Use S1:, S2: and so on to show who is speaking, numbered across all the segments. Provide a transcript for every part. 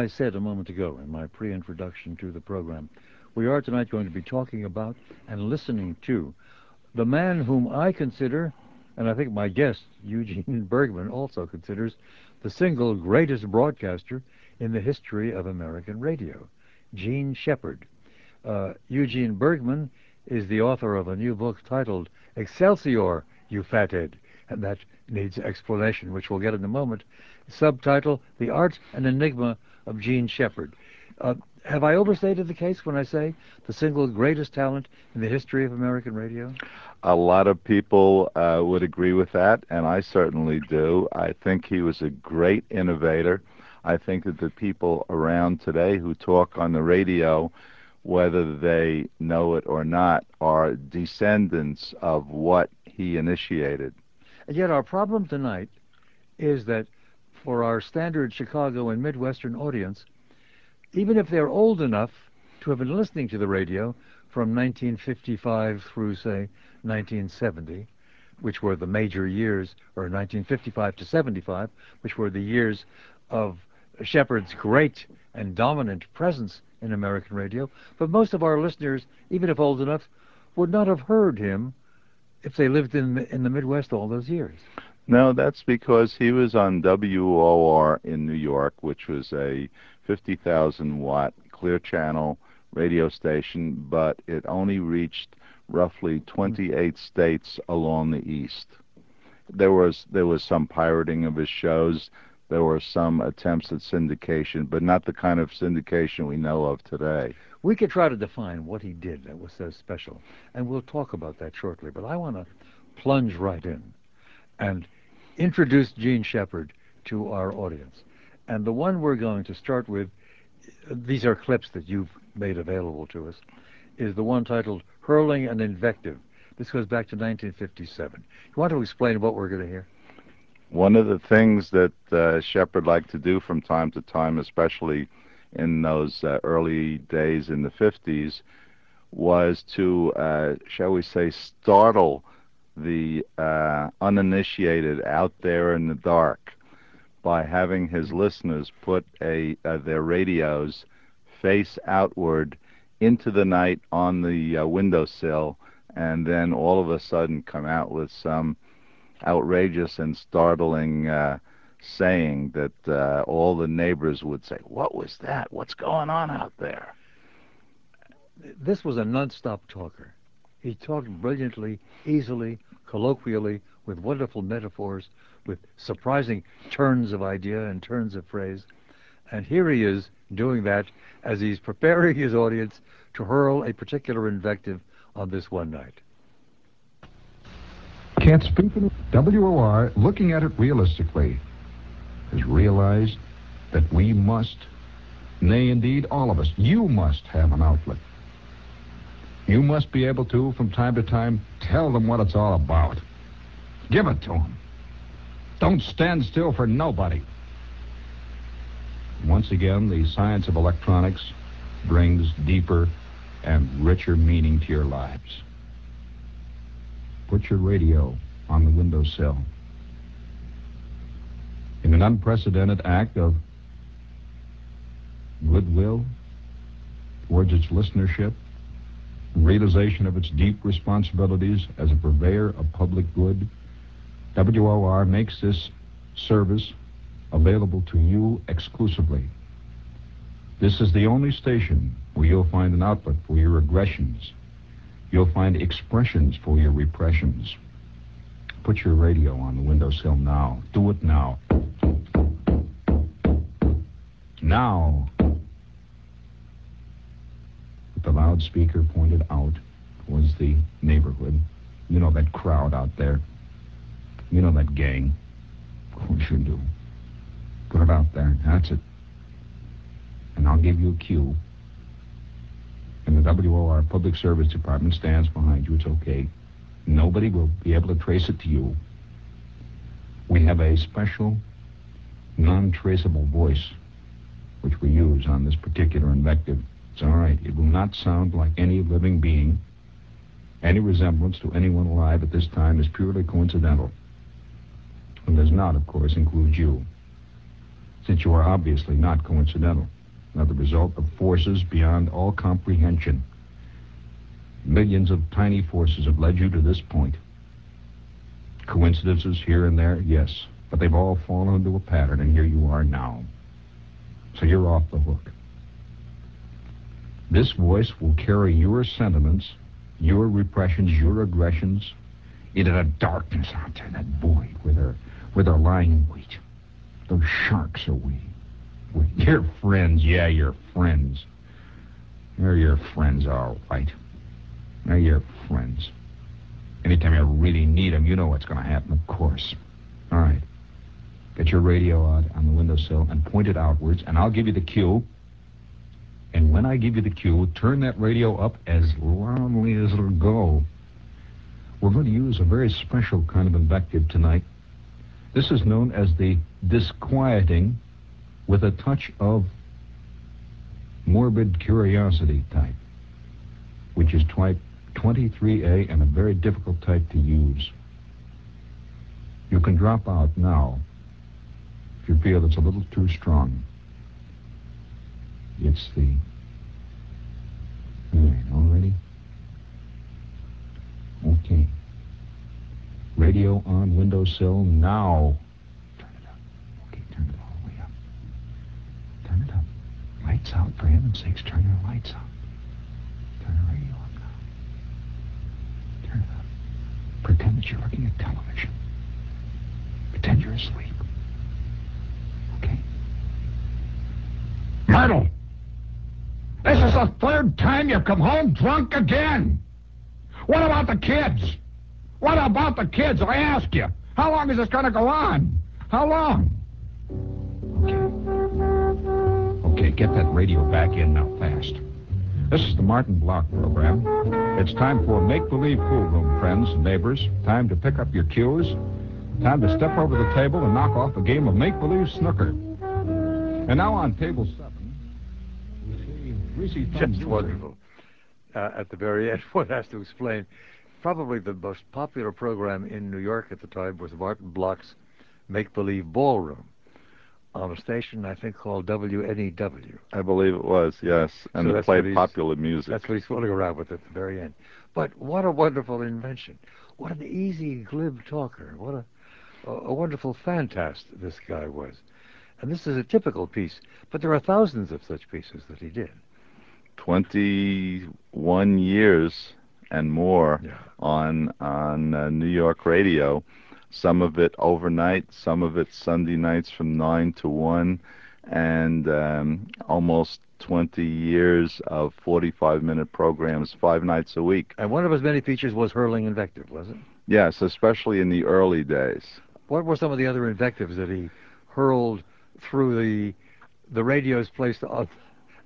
S1: I said a moment ago in my pre-introduction to the program, we are tonight going to be talking about and listening to the man whom I consider, and I think my guest, Eugene Bergmann, also considers, the single greatest broadcaster in the history of American radio, Jean Shepherd. Uh, Eugene Bergmann is the author of a new book titled Excelsior, You Fathead, and that needs explanation, which we'll get in a moment. Subtitle, The Art and Enigma of Jean Shepherd. Uh, have I overstated the case when I say the single greatest talent in the history of American radio?
S2: A lot of people uh, would agree with that, and I certainly do. I think he was a great innovator. I think that the people around today who talk on the radio, whether they know it or not, are descendants of what he initiated.
S1: And yet, our problem tonight is that for our standard Chicago and Midwestern audience, even if they're old enough to have been listening to the radio from 1955 through, say, 1970, which were the major years, or 1955 to 75, which were the years of Shepherd's great and dominant presence in American radio. But most of our listeners, even if old enough, would not have heard him if they lived in in the Midwest all those years.
S2: No, that's because he was on WOR in New York, which was a 50,000 watt clear channel radio station, but it only reached roughly hmm. 28 states along the east. There was there was some pirating of his shows. There were some attempts at syndication, but not the kind of syndication we know of today.
S1: We could try to define what he did that was so special, and we'll talk about that shortly. But I want to plunge right in and introduce Jean Shepherd to our audience. And the one we're going to start with, these are clips that you've made available to us, is the one titled Hurling an Invective. This goes back to 1957. You want to explain what we're going to hear?
S2: One of the things that uh, Shepherd liked to do from time to time, especially in those uh, early days in the 50s, was to, uh, shall we say, startle the uh, uninitiated out there in the dark by having his listeners put a uh, their radios face outward into the night on the uh, windowsill and then all of a sudden come out with some outrageous and startling uh, saying that uh, all the neighbors would say, "What was that? What's going on out there?"
S1: This was a non-stop talker. He talked brilliantly, easily, colloquially, with wonderful metaphors, with surprising turns of idea and turns of phrase. And here he is doing that as he's preparing his audience to hurl a particular invective on this one night.
S3: Can't speak in WOR, looking at it realistically, has realized that we must, nay, indeed, all of us, you must have an outlet. You must be able to, from time to time, tell them what it's all about. Give it to them. Don't stand still for nobody. Once again, the science of electronics brings deeper and richer meaning to your lives. Put your radio on the windowsill. In an unprecedented act of goodwill towards its listenership, realization of its deep responsibilities as a purveyor of public good, WOR makes this service available to you exclusively. This is the only station where you'll find an outlet for your aggressions. You'll find expressions for your repressions. Put your radio on the windowsill now. Do it now. Now. The loudspeaker pointed out was the neighborhood. You know that crowd out there. You know that gang. Of course you do. Put it out there. That's it. And I'll give you a cue. And the WOR Public Service Department stands behind you. It's okay. Nobody will be able to trace it to you. We have a special, non-traceable voice which we use on this particular invective. It's all right. It will not sound like any living being. Any resemblance to anyone alive at this time is purely coincidental and does not, of course, include you. since you are obviously not coincidental. Are the result of forces beyond all comprehension. Millions of tiny forces have led you to this point. Coincidences here and there, yes, but they've all fallen into a pattern, and here you are now. So you're off the hook. This voice will carry your sentiments, your repressions, your aggressions into the darkness out there, that void where they're, where they're lying wait. Those sharks are waiting. Your friends, yeah, your friends. They're your friends, all right. They're your friends. Anytime you really need them, you know what's going to happen, of course. All right. Get your radio out on the windowsill and point it outwards, and I'll give you the cue. And when I give you the cue, turn that radio up as loudly as it'll go. We're going to use a very special kind of invective tonight. This is known as the disquieting with a touch of morbid curiosity type, which is type 23A and a very difficult type to use. You can drop out now if you feel it's a little too strong. It's the. All right, all ready? Okay. Radio on windowsill now. Turn it up. Okay, turn it all the way up. Turn it up. lights out, for heaven's sakes. Turn your lights out. Turn the radio up now. Turn it up. Pretend that you're looking at television. Pretend you're asleep. Okay? Myrtle! This is the third time you've come home drunk again. What about the kids? What about the kids? I ask you. How long is this going to go on? How long? Okay, Okay, get that radio back in now, fast. This is the Martin Block program. It's time for Make Believe Pool Room, friends and neighbors. Time to pick up your cues. Time to step over the table and knock off a game of Make Believe Snooker. And now on table seven,
S1: Just wonderful. Uh, at the very end, one has to explain. Probably the most popular program in New York at the time was Martin Block's Make Believe Ballroom on a station I think called WNEW.
S2: I believe it was, yes. And
S1: So
S2: they played popular music.
S1: That's what he's fooling around with at the very end. But what a wonderful invention. What an easy, glib talker. What a, a, a wonderful fantast this guy was. And this is a typical piece. But there are thousands of such pieces that he did.
S2: 21 years and more
S1: Yeah.
S2: on on uh, New York radio. Some of it overnight, some of it Sunday nights from nine to one, and um, almost 20 years of 45 minute programs, five nights a week.
S1: And one of his many features was hurling invective, was it?
S2: Yes, especially in the early days.
S1: What were some of the other invectives that he hurled through the the radios placed on,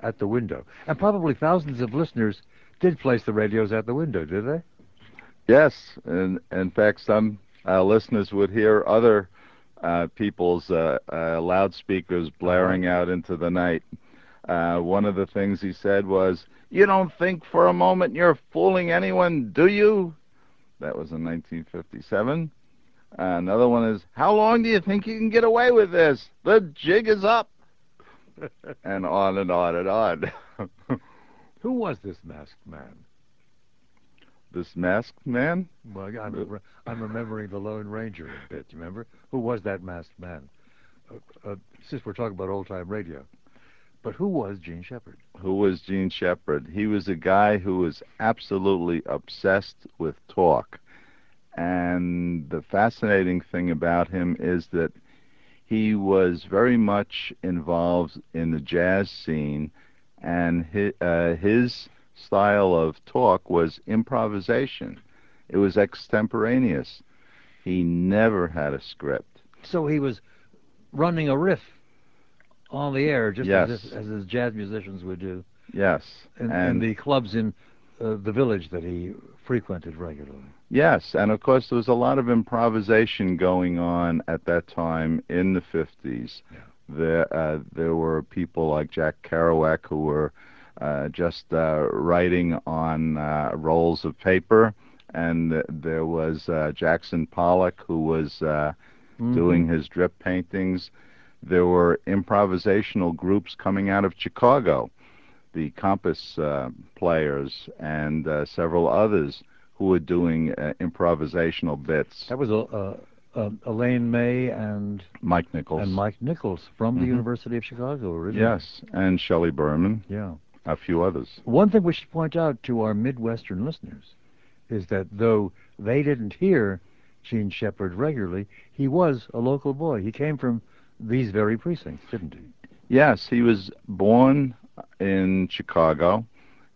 S1: at the window? And probably thousands of listeners did place the radios at the window, did they?
S2: Yes, and in fact, some uh, listeners would hear other uh, people's uh, uh, loudspeakers blaring out into the night. Uh, one of the things he said was, "You don't think for a moment you're fooling anyone, do you?" That was in 1957. Uh, another one is, "How long do you think you can get away with this? The jig is up." And on and on and on.
S1: Who was this masked man?
S2: this masked man?
S1: Well, I'm, re- I'm remembering the Lone Ranger a bit. You remember who was that masked man? Uh, uh, since we're talking about old time radio, but who was Jean Shepherd?
S2: who was Jean Shepherd. He was a guy who was absolutely obsessed with talk. And the fascinating thing about him is that he was very much involved in the jazz scene, and his, uh, his style of talk was improvisation. It was extemporaneous. He never had a script.
S1: So he was running a riff on the air, just
S2: Yes.
S1: as, as his jazz musicians would do,
S2: Yes.
S1: in, in the clubs in uh, the village that he frequented regularly.
S2: Yes, and of course there was a lot of improvisation going on at that time in the 50s.
S1: Yeah.
S2: There, uh, there were people like Jack Kerouac who were uh, just uh, writing on uh, rolls of paper, and th- there was uh, Jackson Pollock who was uh,
S1: Mhm.
S2: doing his drip paintings. there were improvisational groups coming out of Chicago, the Compass uh, players and uh, several others who were doing uh, improvisational bits.
S1: That was uh, uh, Elaine May and
S2: Mike Nichols.
S1: And Mike Nichols from
S2: Mhm.
S1: the University of Chicago originally.
S2: Yes, and Shelley Berman,
S1: Yeah.
S2: a few others.
S1: One thing we should point out to our Midwestern listeners is that though they didn't hear Jean Shepherd regularly, he was a local boy. He came from these very precincts, didn't he?
S2: Yes, he was born in Chicago,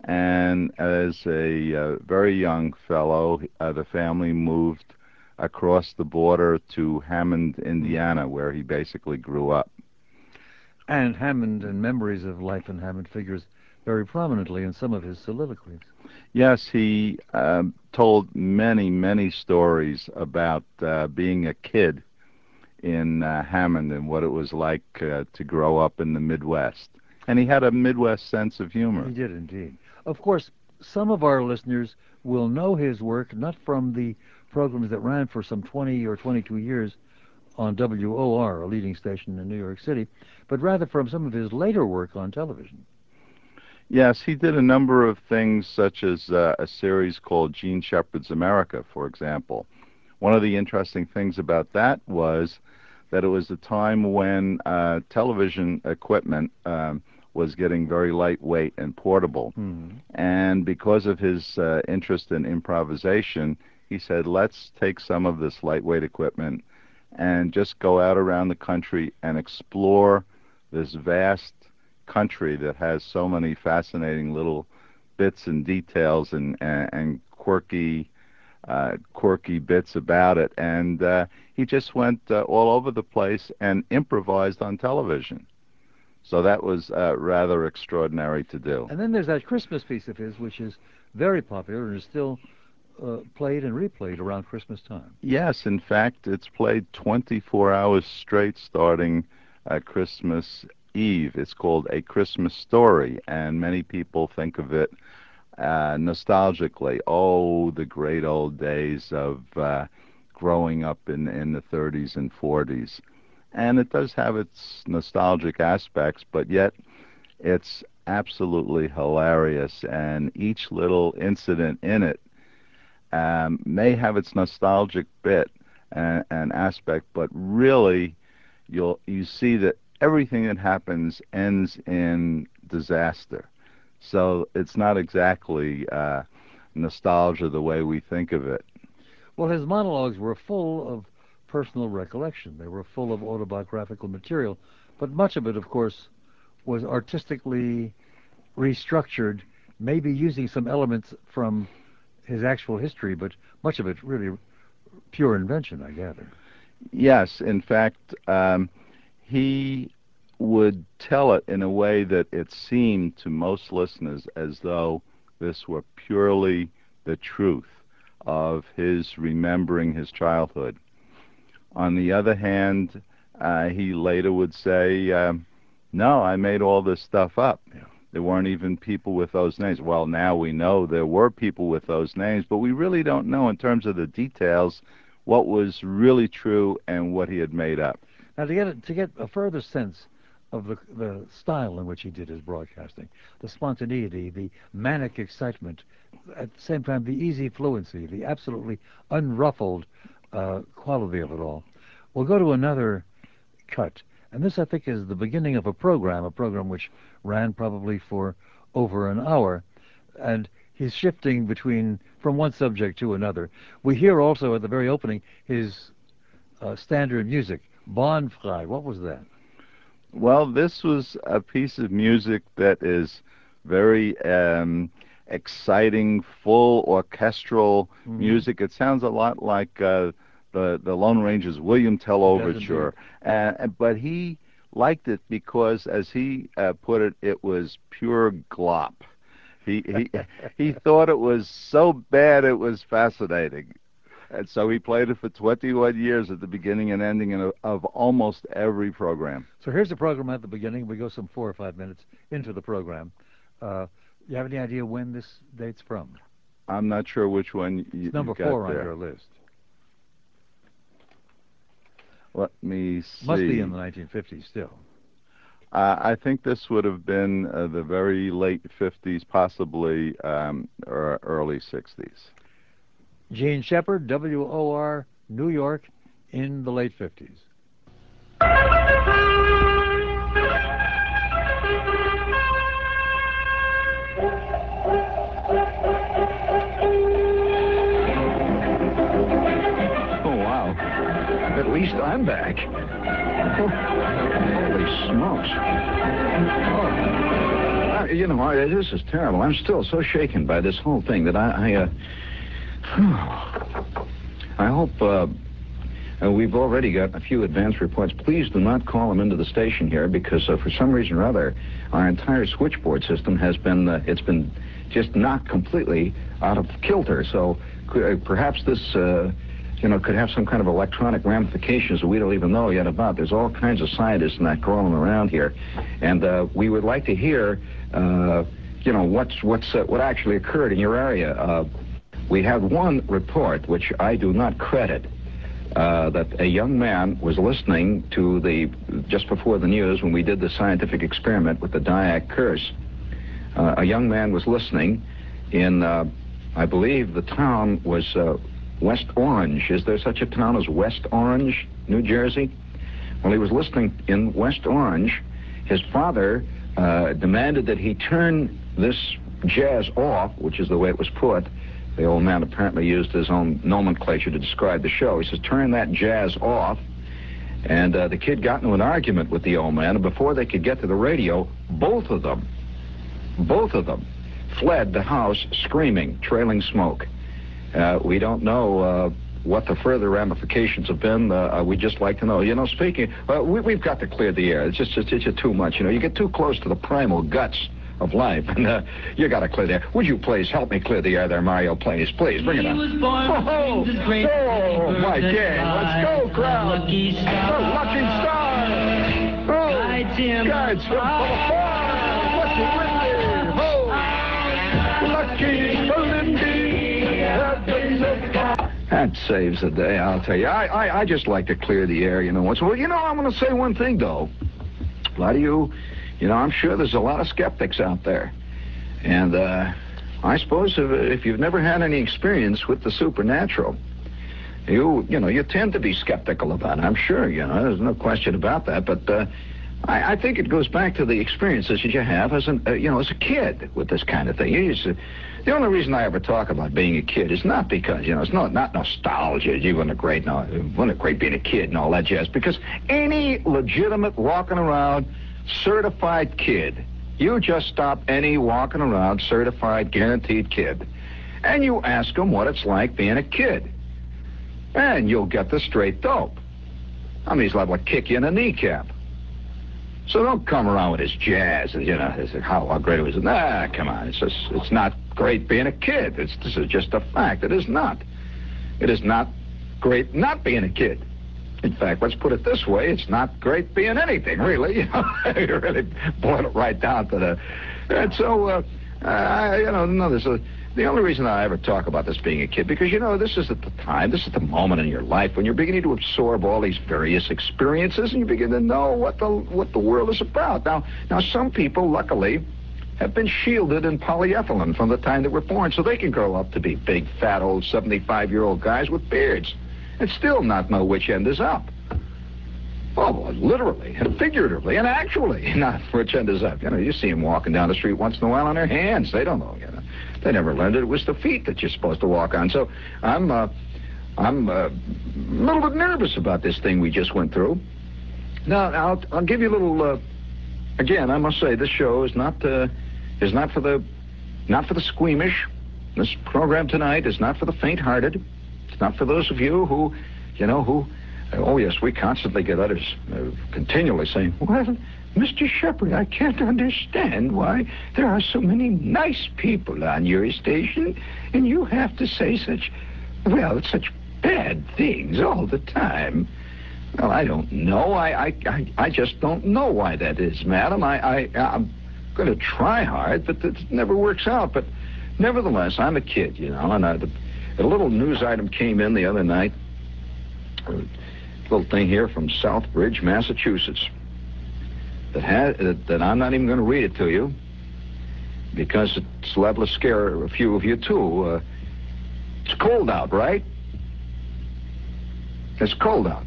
S2: and as a uh, very young fellow, uh, the family moved across the border to Hammond, Indiana, where he basically grew up.
S1: And Hammond and memories of life in Hammond figures very prominently in some of his soliloquies.
S2: Yes, he um, told many, many stories about uh, being a kid in uh, Hammond and what it was like uh, to grow up in the Midwest. And he had a Midwest sense of humor.
S1: He did indeed. Of course, some of our listeners will know his work not from the programs that ran for some 20 or 22 years on WOR, a leading station in New York City, but rather from some of his later work on television.
S2: Yes, he did a number of things, such as uh, a series called Jean Shepherd's America, for example. One of the interesting things about that was that it was a time when uh, television equipment um, was getting very lightweight and portable.
S1: Hmm.
S2: And because of his uh, interest in improvisation, he said, let's take some of this lightweight equipment and just go out around the country and explore this vast country that has so many fascinating little bits and details and, and, and quirky uh, quirky bits about it. And uh, he just went uh, all over the place and improvised on television. So that was uh, rather extraordinary to do.
S1: And then there's that Christmas piece of his, which is very popular and is still uh, played and replayed around Christmas time.
S2: Yes, in fact, it's played 24 hours straight starting uh, Christmas Eve. It's called A Christmas Story, and many people think of it uh, nostalgically. Oh, the great old days of uh, growing up in, in the 30s and 40s. And it does have its nostalgic aspects, but yet it's absolutely hilarious, and each little incident in it um, may have its nostalgic bit and, and aspect, but really, you'll you see that everything that happens ends in disaster. So it's not exactly uh, nostalgia the way we think of it.
S1: Well, his monologues were full of personal recollection. They were full of autobiographical material, but much of it, of course, was artistically restructured, maybe using some elements from his actual history, but much of it really pure invention, I gather.
S2: Yes, in fact, um, he would tell it in a way that it seemed to most listeners as though this were purely the truth of his remembering his childhood. On the other hand, uh, he later would say, um, No, I made all this stuff up.
S1: Yeah.
S2: There weren't even people with those names. Well, now we know there were people with those names, but we really don't know in terms of the details what was really true and what he had made up.
S1: Now, to get to get a further sense of the the style in which he did his broadcasting, the spontaneity, the manic excitement, at the same time the easy fluency, the absolutely unruffled uh, quality of it all. We'll go to another cut, and this I think is the beginning of a program, a program which ran probably for over an hour, and he's shifting between from one subject to another. We hear also at the very opening his uh, standard music, Bahn Frei. What was that?
S2: Well, this was a piece of music that is very um, exciting, full orchestral
S1: Mhm.
S2: music. It sounds a lot like uh, the the Lone Ranger's William Tell Overture, uh, but he liked it because, as he uh, put it, it was pure glop. He he he thought it was so bad it was fascinating. And so he played it for 21 years at the beginning and ending of, of almost every program.
S1: So here's the program at the beginning. We go some four or five minutes into the program. Uh, you have any idea when this date's from?
S2: I'm not sure which one you,
S1: It's number
S2: you got
S1: four on
S2: there.
S1: your list.
S2: Let me see.
S1: Must be in the 1950s still.
S2: Uh, I think this would have been uh, the very late 50s, possibly um, or early 60s.
S1: Jean Shepherd, WOR, New York, in the late 50s.
S3: I'm back. Holy smokes. Oh. I, you know, I, this is terrible. I'm still so shaken by this whole thing that I, I, uh, I hope, uh, uh, we've already got a few advance reports. Please do not call them into the station here because uh, for some reason or other, our entire switchboard system has been, uh, it's been just knocked completely out of kilter. So uh, perhaps this, uh, you know, could have some kind of electronic ramifications that we don't even know yet about. There's all kinds of scientists not crawling around here. And uh, we would like to hear, uh, you know, what's, what's, uh, what actually occurred in your area. Uh, we have one report, which I do not credit, uh, that a young man was listening to the, just before the news when we did the scientific experiment with the Dyack curse. Uh, a young man was listening in, I believe the town was West Orange. Is there such a town as West Orange, New Jersey? Well, he was listening in West Orange. His father uh, demanded that he turn this jazz off, which is the way it was put, the old man apparently used his own nomenclature to describe the show. He says, turn that jazz off. And uh, the kid got into an argument with the old man, and before they could get to the radio, both of them, both of them, fled the house screaming, trailing smoke. Uh, we don't know uh, what the further ramifications have been. Uh, we'd just like to know. You know, speaking, we, have got to clear the air. It's just, it's, it's just too much. You know, you get too close to the primal guts of life. And uh, you got to clear the air. Would you please help me clear the air there, Mario? Please, please, bring it on. Oh, oh, oh my gang. Let's go, crowd.
S4: Lucky star.
S3: The lucky star. Oh,
S4: Guides him.
S3: Guides him. Lucky. Oh, lucky That saves the day, I'll tell you. I, I, I just like to clear the air, you know. What's well, you know, I'm going to say one thing though. A lot of you you know, I'm sure there's a lot of skeptics out there. And uh, I suppose if, if you've never had any experience with the supernatural, you you know you tend to be skeptical about it. I'm sure you know there's no question about that. But uh, I, I think it goes back to the experiences that you have as an uh, you know as a kid with this kind of thing. You just, the only reason I ever talk about being a kid is not because you know it's not not nostalgia. Gee, wasn't it great? No, wasn't great being a kid and all that jazz? Because any legitimate walking around certified kid. You just stop any walking around certified guaranteed kid and you ask them what it's like being a kid. And you'll get the straight dope. I mean, he's liable to kick you in the kneecap. So don't come around with his jazz and, you know, how, how great it was. Nah, come on. It's just, it's not great being a kid. It's, this is just a fact. It is not. It is not great not being a kid. In fact, let's put it this way: it's not great being anything, really. You know, you really boil it right down to the. And so, uh, uh, you know, no, there's a. The only reason I ever talk about this being a kid, because you know, this is at the time, this is the moment in your life when you're beginning to absorb all these various experiences, and you begin to know what the what the world is about. Now, now, some people, luckily, have been shielded in polyethylene from the time they were born, so they can grow up to be big, fat, old 75-year-old guys with beards and still not know which end is up. Oh, literally and figuratively and actually, not which end is up. You know, you see them walking down the street once in a while on their hands. They don't know, you know. They never learned it. It was the feet that you're supposed to walk on. So I'm, uh, I'm uh, a little bit nervous about this thing we just went through. Now, I'll, I'll give you a little. Uh, again, I must say, this show is not uh, is not for the not for the squeamish. This program tonight is not for the faint-hearted. It's not for those of you who, you know, who, oh, yes, we constantly get others uh, continually saying, well, Mr. Shepherd, I can't understand why there are so many nice people on your station, and you have to say such, well, such bad things all the time. Well, I don't know. I, I, I, just don't know why that is, madam. I, I, I'm going to try hard, but it never works out. But nevertheless, I'm a kid, you know, and I, the, a little news item came in the other night, little thing here from Southbridge, Massachusetts. That has that, I'm not even going to read it to you because it's liable to scare a few of you too. Uh, it's cold out, right? It's cold out.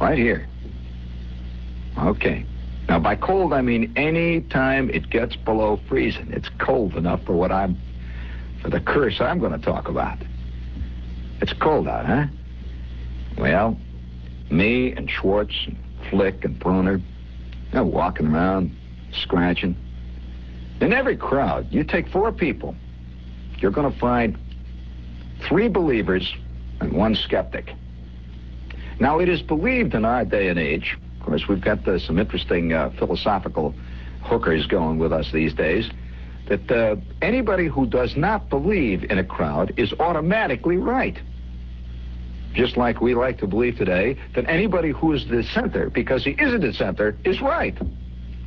S3: Right here. Okay. Now, by cold, I mean any time it gets below freezing. It's cold enough for what I'm, for the curse I'm going to talk about. It's cold out, huh? Well, me and Schwartz and Flick and Bruner, they're walking around, scratching. In every crowd, you take four people, you're going to find three believers and one skeptic. Now, it is believed in our day and age, of course, we've got uh, some interesting uh, philosophical hookers going with us these days, that uh, anybody who does not believe in a crowd is automatically right. Just like we like to believe today that anybody who is the center, because he isn't the center, is right.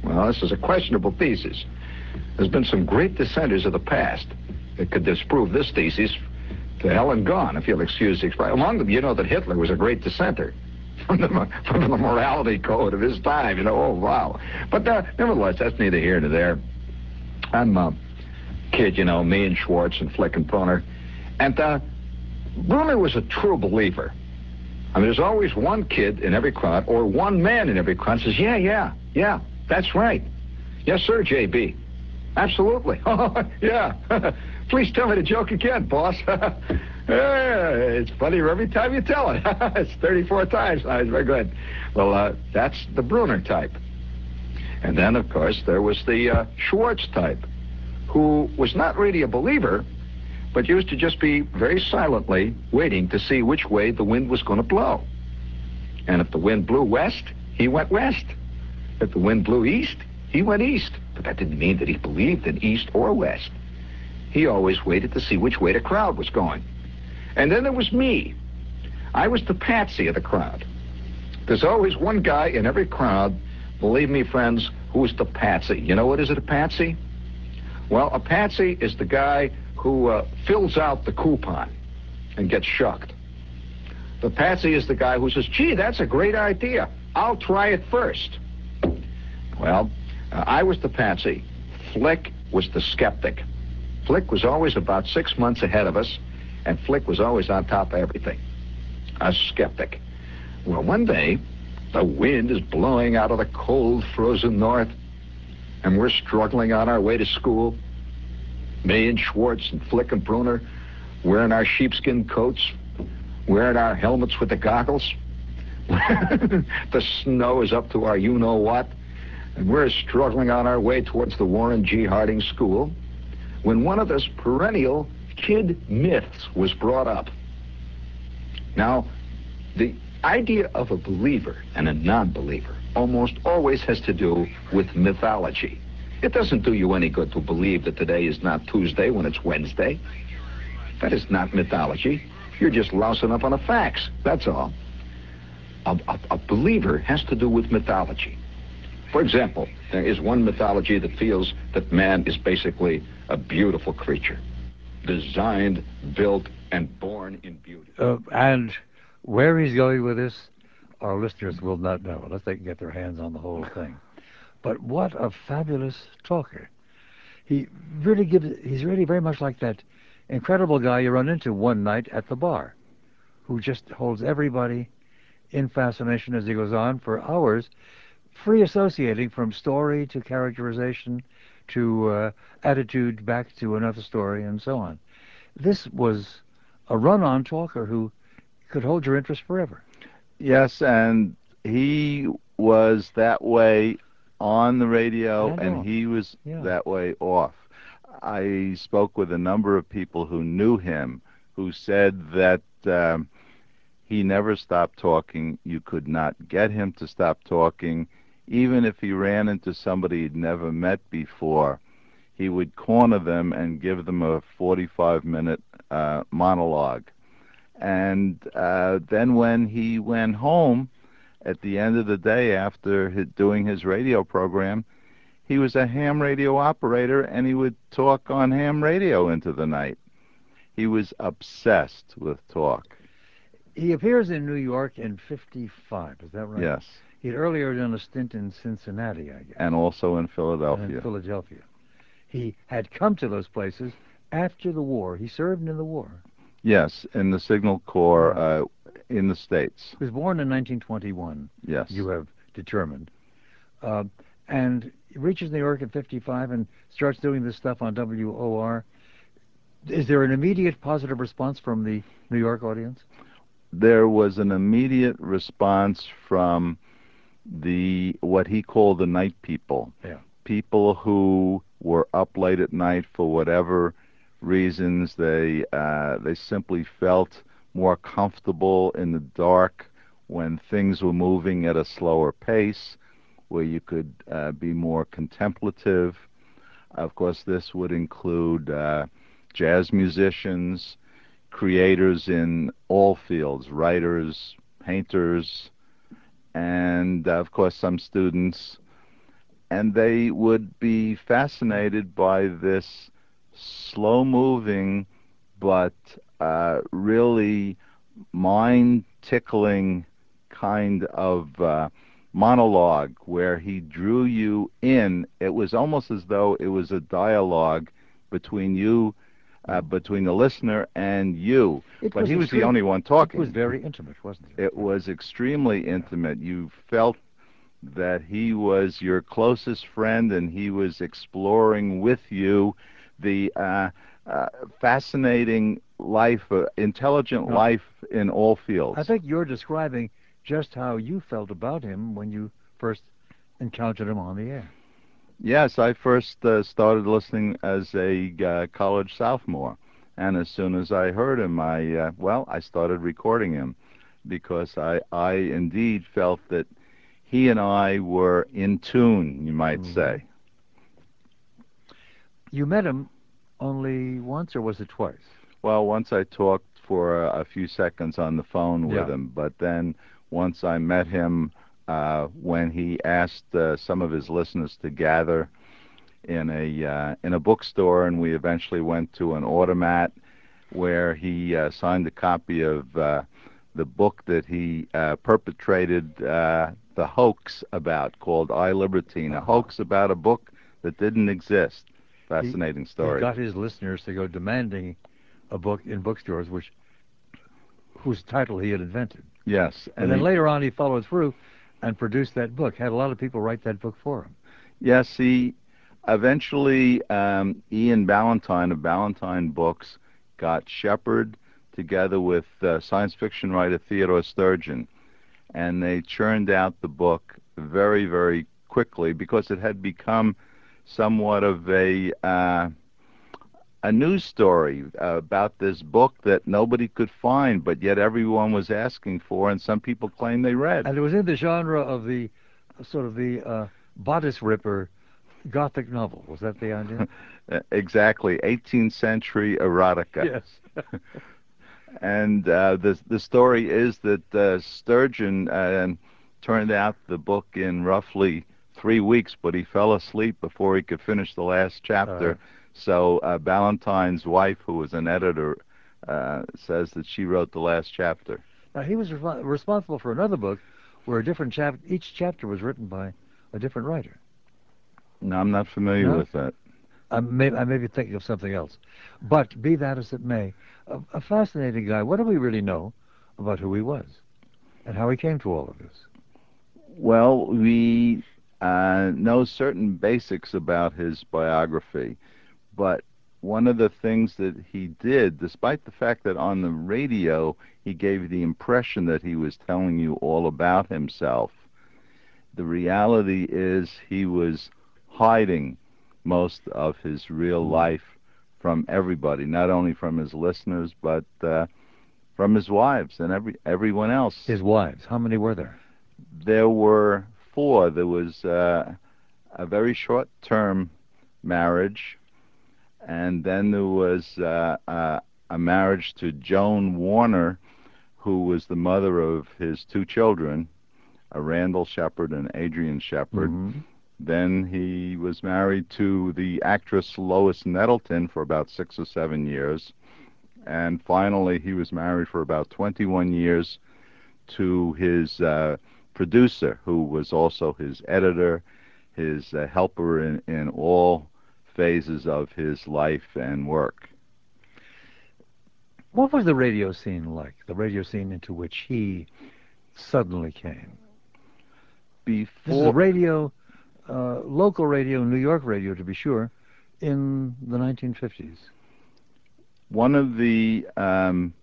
S3: Well, this is a questionable thesis. There's been some great dissenters of the past that could disprove this thesis to hell and gone, if you'll excuse the expression. Among them, you know that Hitler was a great dissenter from the, from the morality code of his time. You know, oh, wow. But uh, nevertheless, that's neither here nor there. I'm a kid, you know, me and Schwartz and Flick and Bruner. And uh, Bruner was a true believer. I mean, there's always one kid in every crowd or one man in every crowd says, yeah, yeah, yeah, that's right. Yes, sir, J.B. Absolutely. Oh, yeah. Please tell me the joke again, boss. yeah, it's funnier every time you tell it. it's 34 times. It's very good. Well, uh, that's the Bruner type. And then, of course, there was the uh, Schwartz type, who was not really a believer, but used to just be very silently waiting to see which way the wind was going to blow. And if the wind blew west, he went west. If the wind blew east, he went east. But that didn't mean that he believed in east or west. He always waited to see which way the crowd was going. And then there was me. I was the patsy of the crowd. There's always one guy in every crowd, believe me, friends, who's the patsy. You know what is it, a patsy? Well, a patsy is the guy who uh, fills out the coupon and gets shucked. The patsy is the guy who says, gee, that's a great idea. I'll try it first. Well, uh, I was the patsy. Flick was the skeptic. Flick was always about six months ahead of us, and Flick was always on top of everything. A skeptic. Well, one day, the wind is blowing out of the cold, frozen north, and we're struggling on our way to school. Me and Schwartz and Flick and Bruner wearing our sheepskin coats, wearing our helmets with the goggles. the snow is up to our you-know-what, and we're struggling on our way towards the Warren G. Harding School when one of those perennial kid myths was brought up. Now, the idea of a believer and a non-believer almost always has to do with mythology. It doesn't do you any good to believe that today is not Tuesday when it's Wednesday. That is not mythology. You're just lousing up on the facts. That's all. A, a, a believer has to do with mythology. For example, there is one mythology that feels that man is basically a beautiful creature, designed, built, and born in beauty.
S1: Uh, and where he's going with this, our listeners will not know unless they can get their hands on the whole thing. But what a fabulous talker. He really gives, he's really very much like that incredible guy you run into one night at the bar who just holds everybody in fascination as he goes on for hours free associating from story to characterization to uh, attitude back to another story and so on. This was a run-on talker who could hold your interest forever.
S2: Yes, and he was that way on the radio, and, he was
S1: yeah.
S2: that way off. I spoke with a number of people who knew him who said that um, he never stopped talking. You could not get him to stop talking even if he ran into somebody he'd never met before, he would corner them and give them a 45 minute uh, monologue. And uh, then when he went home at the end of the day after doing his radio program, he was a ham radio operator and he would talk on ham radio into the night. He was obsessed with talk.
S1: He appears in New York in 55, is that right?
S2: Yes.
S1: He'd earlier done a stint in Cincinnati, I guess.
S2: And also in Philadelphia.
S1: And in Philadelphia. He had come to those places after the war. He served in the war.
S2: Yes, in the Signal Corps uh, in the States.
S1: He was born in 1921.
S2: Yes.
S1: You have determined. Uh, and reaches New York at 55 and starts doing this stuff on WOR. Is there an immediate positive response from the New York audience?
S2: There was an immediate response from the what he called the night people.
S1: Yeah.
S2: People who were up late at night for whatever reasons. They uh, they simply felt more comfortable in the dark when things were moving at a slower pace, where you could uh, be more contemplative. Of course, this would include uh, jazz musicians, creators in all fields, writers, painters, and of course some students. And they would be fascinated by this slow moving but really mind tickling kind of uh, monologue where he drew you in. It was almost as though it was a dialogue between you, uh, between the listener and you.
S1: It
S2: but
S1: was
S2: he was the only one talking.
S1: It was very intimate, wasn't it?
S2: It was extremely intimate. You felt that he was your closest friend and he was exploring with you the uh, uh, fascinating life, uh, intelligent
S1: No.
S2: life in all fields.
S1: I think you're describing just how you felt about him when you first encountered him on the air.
S2: Yes, I first uh, started listening as a uh, college sophomore, and as soon as I heard him, I uh, well, I started recording him because I I indeed felt that he and I were in tune, you might
S1: Mhm.
S2: say.
S1: You met him only once, or was it twice?
S2: Well, once I talked for a, a few seconds on the phone with
S1: Yeah.
S2: him, but then once I met him uh, when he asked uh, some of his listeners to gather in a uh, in a bookstore, and we eventually went to an automat where he uh, signed a copy of uh, the book that he uh, perpetrated uh, the hoax about, called I Libertine, a
S1: Uh-huh.
S2: hoax about a book that didn't exist. Fascinating story.
S1: He got his listeners to go demanding a book in bookstores, which whose title he had invented.
S2: yes,
S1: And, then
S2: he-
S1: later on, he followed through and produced that book. Had a lot of people write that book for him.
S2: Yes, he eventually um, Ian Ballantine of Ballantine Books got Shepherd together with uh, science fiction writer Theodore Sturgeon, and they churned out the book very, very quickly because it had become somewhat of a uh, a news story uh, about this book that nobody could find, but yet everyone was asking for, and some people claim they read.
S1: And it was in the genre of the sort of the uh, bodice ripper gothic novel. Was that the idea?
S2: Exactly, 18th century erotica.
S1: yes.
S2: And uh, the the story is that uh, Sturgeon uh, turned out the book in roughly three weeks, but he fell asleep before he could finish the last chapter.
S1: Uh-huh.
S2: So uh, Ballantine's wife, who was an editor, uh, says that she wrote the last chapter.
S1: Now he was respo- responsible for another book where a different chap each chapter was written by a different writer.
S2: No, I'm not familiar
S1: No?
S2: with that.
S1: I may, I may be thinking of something else. But be that as it may, a, a fascinating guy. What do we really know about who he was and how he came to all of this?
S2: Well, we uh, know certain basics about his biography, but one of the things that he did, despite the fact that on the radio he gave the impression that he was telling you all about himself, the reality is he was hiding most of his real life from everybody, not only from his listeners, but uh, from his wives and every everyone else
S1: His wives. How many were there?
S2: there were four. There was uh, a very short term marriage, and then there was uh, uh, a marriage to Joan Warner, who was the mother of his two children, uh, Randall Shepherd and Adrian Shepherd.
S1: Mhm.
S2: Then he was married to the actress Lois Nettleton for about six or seven years. And finally, he was married for about 21 years to his uh, producer, who was also his editor, his uh, helper in, in all phases of his life and work.
S1: What was the radio scene like? The radio scene into which he suddenly came.
S2: Before
S1: radio, uh, local radio, New York radio, to be sure, in the 1950s.
S2: one of the um,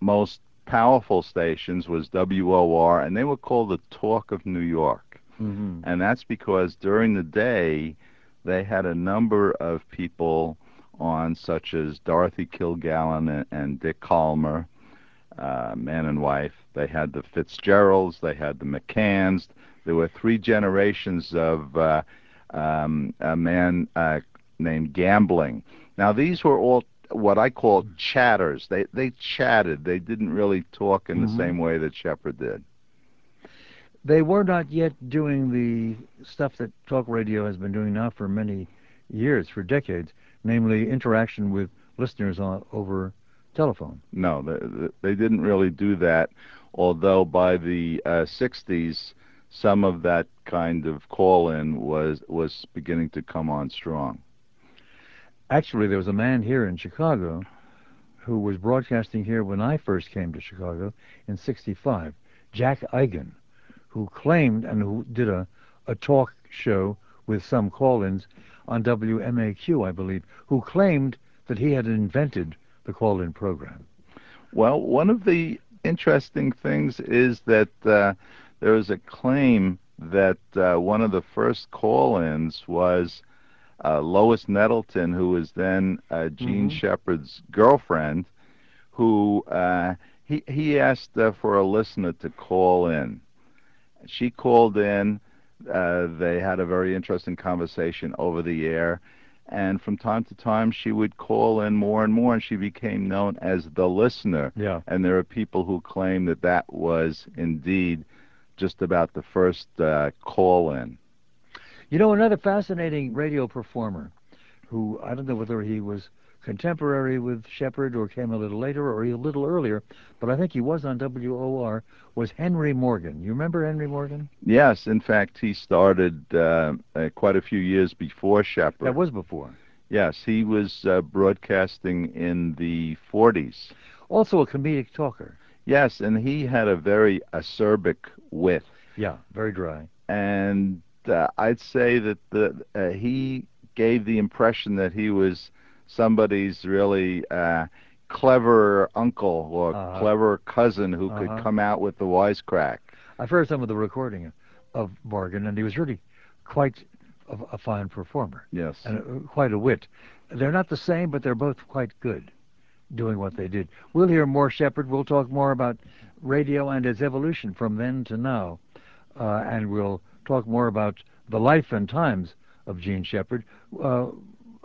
S2: most powerful stations was WOR, and they were called the Talk of New York.
S1: Mm-hmm.
S2: And that's because during the day, they had a number of people on, such as Dorothy Kilgallen and, Dick Kollmar, uh, man and wife. They had the Fitzgeralds, they had the McCanns. There were three generations of uh, um, a man uh, named Gambling. Now, these were all what I call chatters. They they chatted. They didn't really talk in
S1: Mhm.
S2: the same way that Shepherd did.
S1: They were not yet doing the stuff that talk radio has been doing now for many years, for decades, namely interaction with listeners on, over telephone.
S2: No, they, they didn't really do that. Although by the uh, 60s, some of that kind of call-in was was beginning to come on strong.
S1: Actually, there was a man here in Chicago who was broadcasting here when I first came to Chicago in 65, Jack Eigen, who claimed and who did a, a talk show with some call-ins on WMAQ, I believe, who claimed that he had invented the call-in program.
S2: Well, one of the interesting things is that uh, there is a claim that uh, one of the first call-ins was uh, Lois Nettleton, who was then uh, Jean
S1: Mhm.
S2: Shepherd's girlfriend, who uh, he he asked uh, for a listener to call in. She called in. Uh, they had a very interesting conversation over the air, and from time to time she would call in more and more, and she became known as the listener.
S1: Yeah.
S2: And there are people who claim that that was indeed just about the first uh, call in.
S1: You know, another fascinating radio performer who I don't know whether he was contemporary with Shepherd or came a little later or a little earlier, but I think he was on WOR, was Henry Morgan. You remember Henry Morgan?
S2: Yes, in fact, he started uh, uh, quite a few years before Shepherd.
S1: That was before.
S2: Yes, he was uh, broadcasting in the 40s.
S1: Also a comedic talker.
S2: Yes, and he had a very acerbic wit.
S1: Yeah, very dry.
S2: And uh, I'd say that the, uh, he gave the impression that he was somebody's really uh, clever uncle or
S1: Uh-huh.
S2: clever cousin who
S1: Uh-huh.
S2: could come out with the wisecrack.
S1: I've heard some of the recording of Morgan, and he was really quite a, a fine performer
S2: Yes.
S1: and uh, quite a wit. They're not the same, but they're both quite good doing what they did. We'll hear more Shepherd. We'll talk more about radio and its evolution from then to now. Uh, and we'll talk more about the life and times of Jean Shepherd. Uh,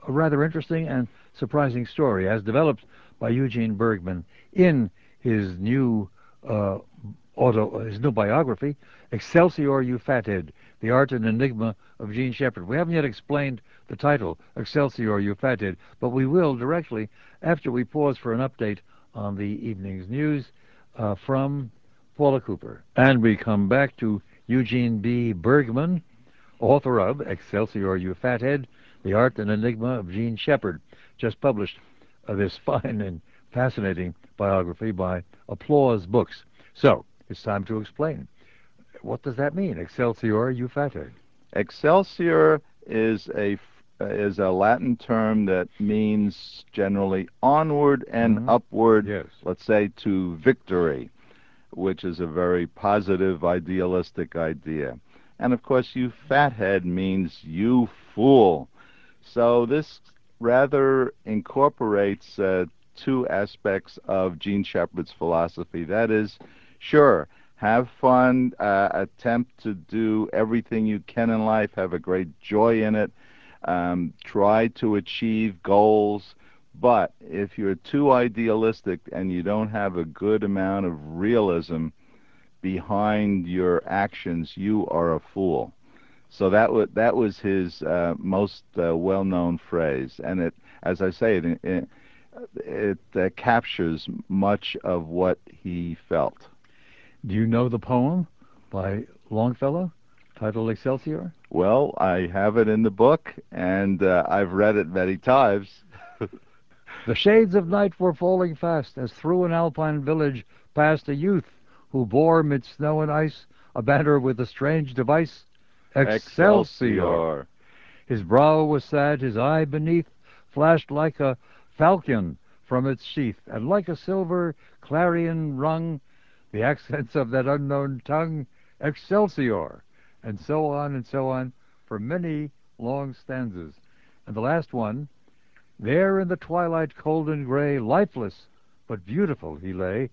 S1: a rather interesting and surprising story, as developed by Eugene Bergmann in his new uh, auto, his new biography, Excelsior, You The Art and Enigma of Jean Shepherd. We haven't yet explained the title, Excelsior, You but we will directly after we pause for an update on the evening's news uh, from Paula Cooper. And we come back to Eugene B. Bergmann, author of Excelsior, You Fathead: The Art and Enigma of Jean Shepherd, just published uh, this fine and fascinating biography by Applause Books. So, it's time to explain. What does that mean, Excelsior, You Fathead?
S2: Excelsior is a is a Latin term that means generally onward and
S1: Mhm.
S2: upward.
S1: Yes.
S2: Let's say to victory, which is a very positive, idealistic idea. And of course, you fathead means you fool. So this rather incorporates uh, two aspects of Jean Shepherd's philosophy. That is, sure, have fun, uh, attempt to do everything you can in life, have a great joy in it, um, try to achieve goals. But if you're too idealistic and you don't have a good amount of realism behind your actions, you are a fool. So that was that was his uh, most uh, well-known phrase, and it, as I say, it, it it uh, captures much of what he felt.
S1: Do you know the poem by Longfellow titled Excelsior?
S2: Well, I have it in the book, and uh, I've read it many times.
S1: the shades of night were falling fast as through an alpine village passed a youth who bore mid snow and ice a banner with a strange device Excelsior. His brow was sad, his eye beneath flashed like a falcon from its sheath, and like a silver clarion rung the accents of that unknown tongue, Excelsior, and so on and so on for many long stanzas. And the last one, there in the twilight cold and gray, lifeless but beautiful he lay,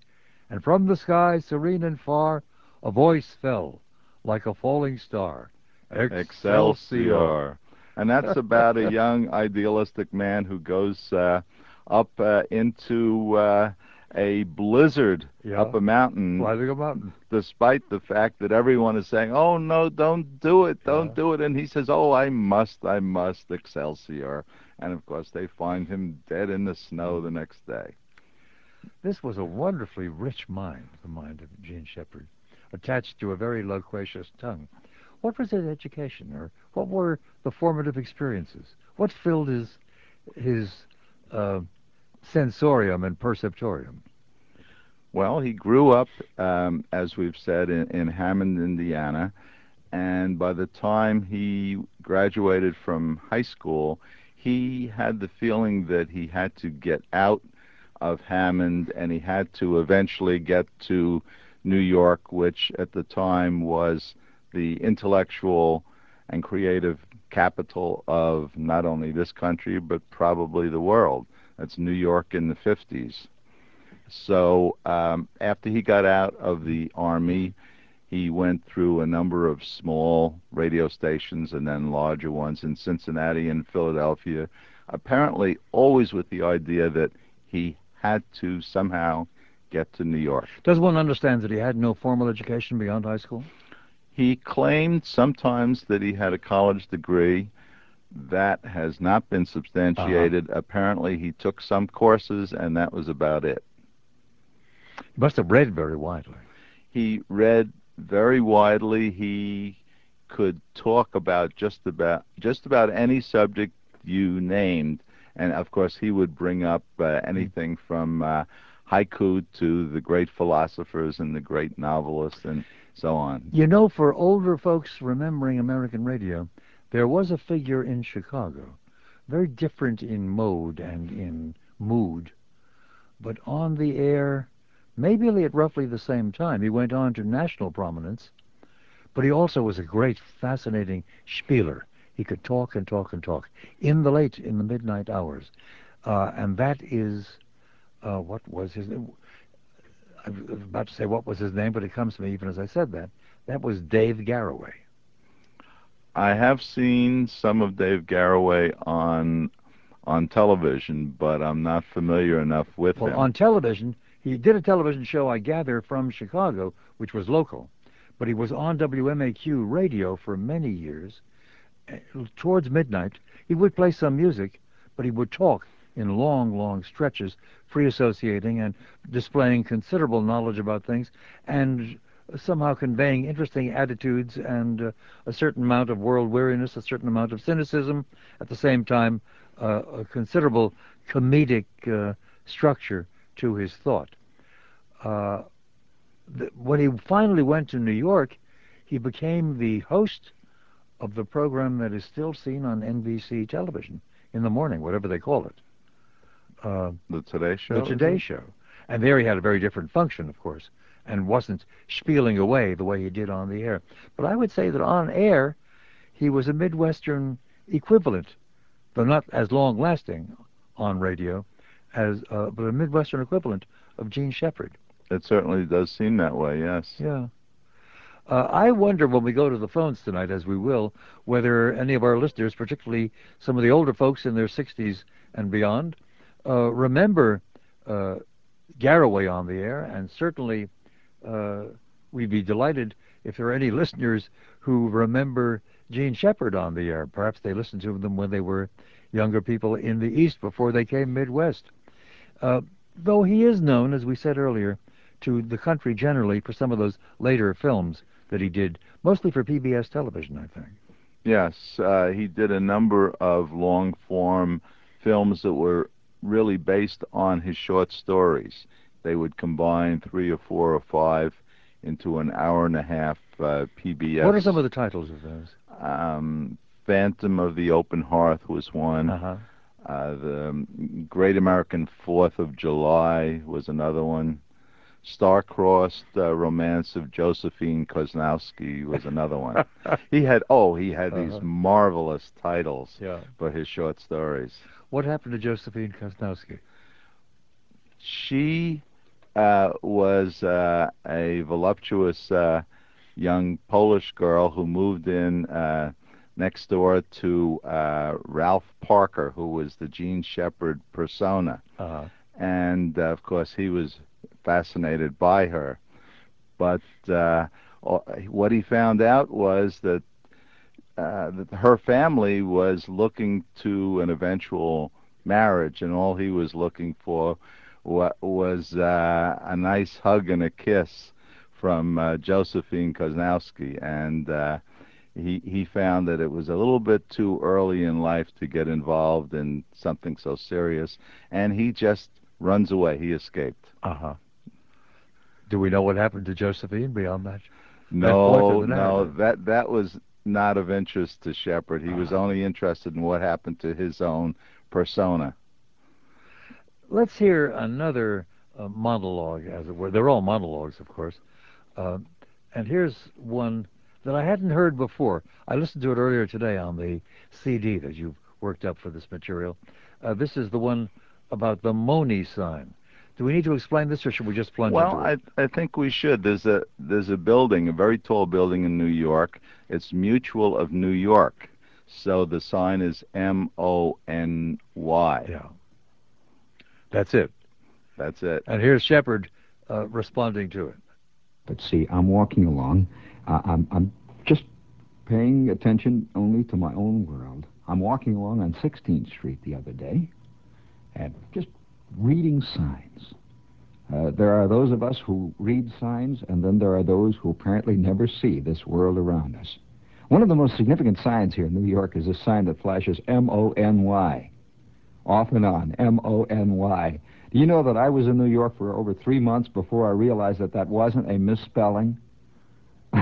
S1: and from the sky, serene and far, a voice fell like a falling star.
S2: Excelsior. And that's about a young idealistic man who goes uh, up uh, into uh, a blizzard
S1: yeah.
S2: up a mountain.
S1: Climbing a mountain.
S2: Despite the fact that everyone is saying, oh, no, don't do it, don't yeah. do it. And he says, oh, I must, I must, Excelsior. And of course, they find him dead in the snow the next day.
S1: This was a wonderfully rich mind, the mind of Jean Shepherd, attached to a very loquacious tongue. What was his education, or what were the formative experiences? What filled his his uh, sensorium and perceptorium?
S2: Well, he grew up, um, as we've said, in, in Hammond, Indiana, and by the time he graduated from high school, he had the feeling that he had to get out of Hammond and he had to eventually get to New York, which at the time was the intellectual and creative capital of not only this country but probably the world. That's New York in the 50s. So um, after he got out of the Army, he went through a number of small radio stations and then larger ones in Cincinnati and Philadelphia, apparently always with the idea that he had to somehow get to New York.
S1: Does one understand that he had no formal education beyond high school?
S2: He claimed sometimes that he had a college degree. That has not been substantiated. Uh-huh. Apparently, he took some courses, and that was about it.
S1: He must have read very widely.
S2: He read very widely. He could talk about just about just about any subject you named, and of course, he would bring up uh, anything from uh, haiku to the great philosophers and the great novelists and so on.
S1: You know, for older folks remembering American radio, there was a figure in Chicago, very different in mode and in mood, but on the air, maybe at roughly the same time. He went on to national prominence, but he also was a great, fascinating spieler. He could talk and talk and talk in the late, in the midnight hours. Uh, and that is, uh, what was his name? I was about to say what was his name, but it comes to me even as I said that. That was Dave Garroway.
S2: I have seen some of Dave Garroway on on television, but I'm not familiar enough with
S1: well,
S2: him.
S1: on television, he did a television show, I gather, from Chicago, which was local, but he was on WMAQ radio for many years. Eh, towards midnight, he would play some music, but he would talk in long, long stretches, free associating and displaying considerable knowledge about things and somehow conveying interesting attitudes and uh, a certain amount of world weariness, a certain amount of cynicism, at the same time, uh, a considerable comedic uh, structure to his thought. Uh, when he finally went to New York, he became the host of the program that is still seen on NBC television in the morning, whatever they call it.
S2: Uh, the Today Show?
S1: The Today Show. And there he had a very different function, of course, and wasn't spieling away the way he did on the air. But I would say that on air, he was a Midwestern equivalent, though not as long-lasting on radio, as uh, but a Midwestern equivalent of Jean Shepherd.
S2: It certainly does seem that way, yes.
S1: Yeah. Uh, I wonder when we go to the phones tonight, as we will, whether any of our listeners, particularly some of the older folks in their 60s and beyond, remember uh, Garroway on the air, and certainly uh, we'd be delighted if there are any listeners who remember Jean Shepherd on the air. Perhaps they listened to them when they were younger people in the East before they came Midwest. Uh, though he is known, as we said earlier, to the country generally for some of those later films that he did, mostly for PBS television, I think.
S2: Yes, uh, he did a number of long form films that were really based on his short stories. They would combine three or four or five into an hour and a half uh, PBS.
S1: What are some of the titles of those?
S2: Um, Phantom of the Open Hearth was one.
S1: Uh-huh.
S2: Uh, the Great American Fourth of July was another one. Star-crossed uh, Romance of Josephine Cosnowski was another one. he had oh, he had
S1: Uh-huh.
S2: these marvelous titles
S1: Yeah.
S2: for his short stories.
S1: What happened to Josephine Cosnowski?
S2: She uh, was uh, a voluptuous uh, young Polish girl who moved in uh, next door to uh, Ralph Parker, who was the Jean Shepherd persona.
S1: Uh-huh.
S2: and uh, of course he was fascinated by her. But uh, what he found out was that her family was looking to an eventual marriage, and all he was looking for was uh, a nice hug and a kiss from uh, Josephine Cosnowski, and uh, he he found that it was a little bit too early in life to get involved in something so serious, and he just runs away. He escaped.
S1: Uh-huh. Do we know what happened to Josephine beyond that?
S2: No,
S1: the
S2: no, that that was not of interest to Shepherd. He was
S1: Uh-huh.
S2: only interested in what happened to his own persona.
S1: Let's hear another uh, monologue, as it were. They're all monologues, of course. Uh, and here's one that I hadn't heard before. I listened to it earlier today on the CD that you've worked up for this material. Uh, this is the one about the MONY sign. Do we need to explain this, or should we just plunge
S2: Well,
S1: into
S2: I
S1: it?
S2: I think we should. There's a there's a building, a very tall building in New York. It's Mutual of New York. So the sign is M O N Y.
S1: Yeah. That's it.
S2: That's it.
S1: And here's Shepherd uh, responding to it.
S3: But see, I'm walking along. Uh, I'm, I'm just paying attention only to my own world. I'm walking along on 16th Street the other day and just reading signs. Uh, there are those of us who read signs, and then there are those who apparently never see this world around us. One of the most significant signs here in New York is a sign that flashes M O N Y. Off and on, M O N Y. Do you know that I was in New York for over three months before I realized that that wasn't a misspelling?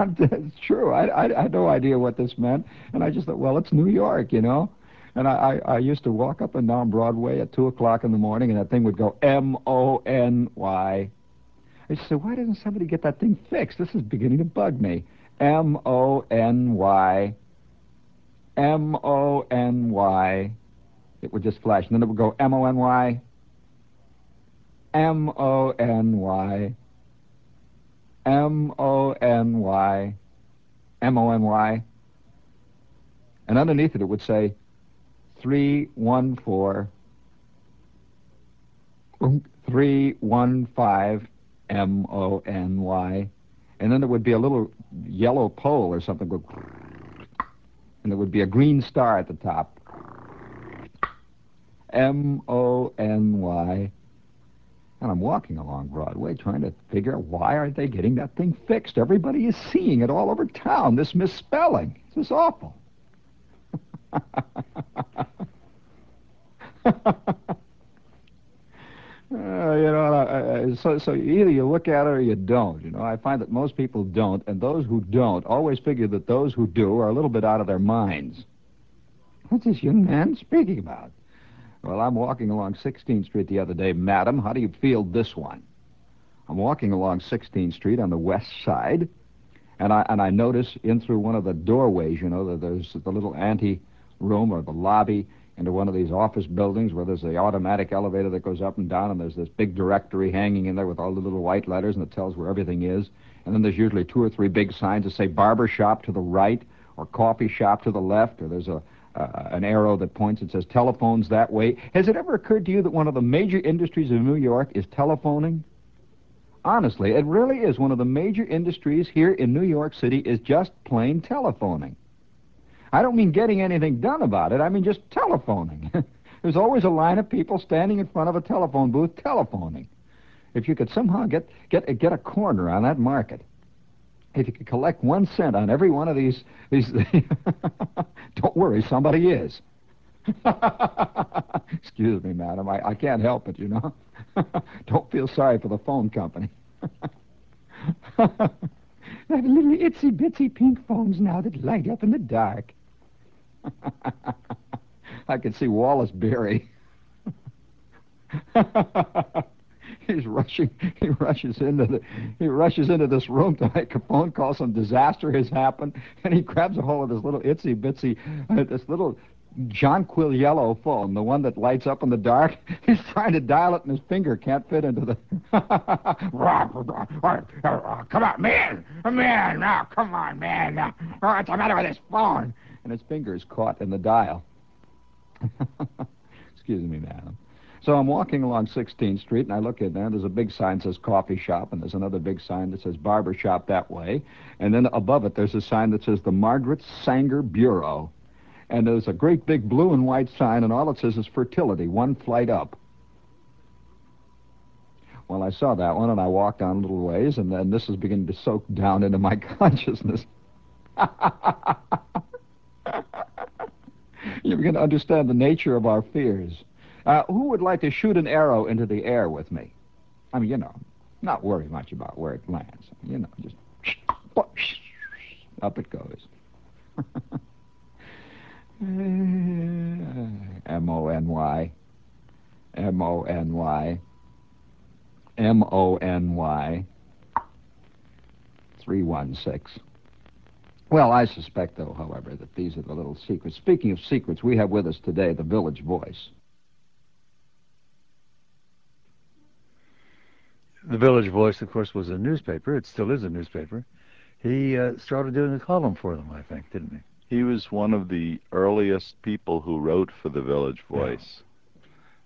S3: it's true. I, I, I had no idea what this meant, and I just thought, well, it's New York, you know. And I, I, I used to walk up and down Broadway at two o'clock in the morning, and that thing would go M O N Y. I used to say, why doesn't somebody get that thing fixed? This is beginning to bug me. M O N Y. M O N Y. It would just flash, and then it would go M O N Y. M O N Y. M O N Y. M O N Y. And underneath it, it would say 314 315 M O N Y. And then there would be a little yellow pole or something, and there would be a green star at the top. M O N Y. And I'm walking along Broadway trying to figure out why aren't they getting that thing fixed? Everybody is seeing it all over town, this misspelling. This is awful. Uh, you know, uh, uh, so so either you look at it or you don't. You know, I find that most people don't, and those who don't always figure that those who do are a little bit out of their minds. What's this young man speaking about? Well, I'm walking along 16th Street the other day, madam. How do you feel this one? I'm walking along 16th Street on the west side, and I and I notice in through one of the doorways, you know, that there's the little ante room or the lobby into one of these office buildings where there's the automatic elevator that goes up and down, and there's this big directory hanging in there with all the little white letters, and it tells where everything is. And then there's usually two or three big signs that say barber shop to the right, or coffee shop to the left, or there's a uh, an arrow that points and says telephones that way. Has it ever occurred to you that one of the major industries of New York is telephoning? Honestly, it really is. One of the major industries here in New York City is just plain telephoning. I don't mean getting anything done about it. I mean just telephoning. There's always a line of people standing in front of a telephone booth telephoning. If you could somehow get get get a corner on that market, if you could collect one cent on every one of these these, don't worry, somebody is. Excuse me, madam. I, I can't help it, you know. don't feel sorry for the phone company. Have little itsy bitsy pink phones now that light up in the dark. I can see Wallace Beery. He's rushing. He rushes into the. He rushes into this room to make a phone call. Some disaster has happened, and he grabs a hold of this little itsy bitsy, uh, this little Jonquil yellow phone, the one that lights up in the dark. He's trying to dial it, and his finger can't fit into the. come on, man, man, now, come on, man. What's the matter with this phone? And his fingers caught in the dial. Excuse me, madam. So I'm walking along 16th Street, and I look at there. There's a big sign that says coffee shop, and there's another big sign that says barber shop that way. And then above it, there's a sign that says the Margaret Sanger Bureau. And there's a great big blue and white sign, and all it says is fertility, one flight up. Well, I saw that one, and I walked on a little ways, and then this is beginning to soak down into my consciousness. you begin to understand the nature of our fears. Uh, who would like to shoot an arrow into the air with me? I mean, you know, not worry much about where it lands. You know, just up it goes. M O N Y. M O N Y. M O N Y. 316. Well, I suspect, though, however, that these are the little secrets. Speaking of secrets, we have with us today the Village Voice.
S1: The Village Voice, of course, was a newspaper. It still is a newspaper. He uh, started doing a column for them, I think, didn't he?
S2: He was one of the earliest people who wrote for the Village Voice.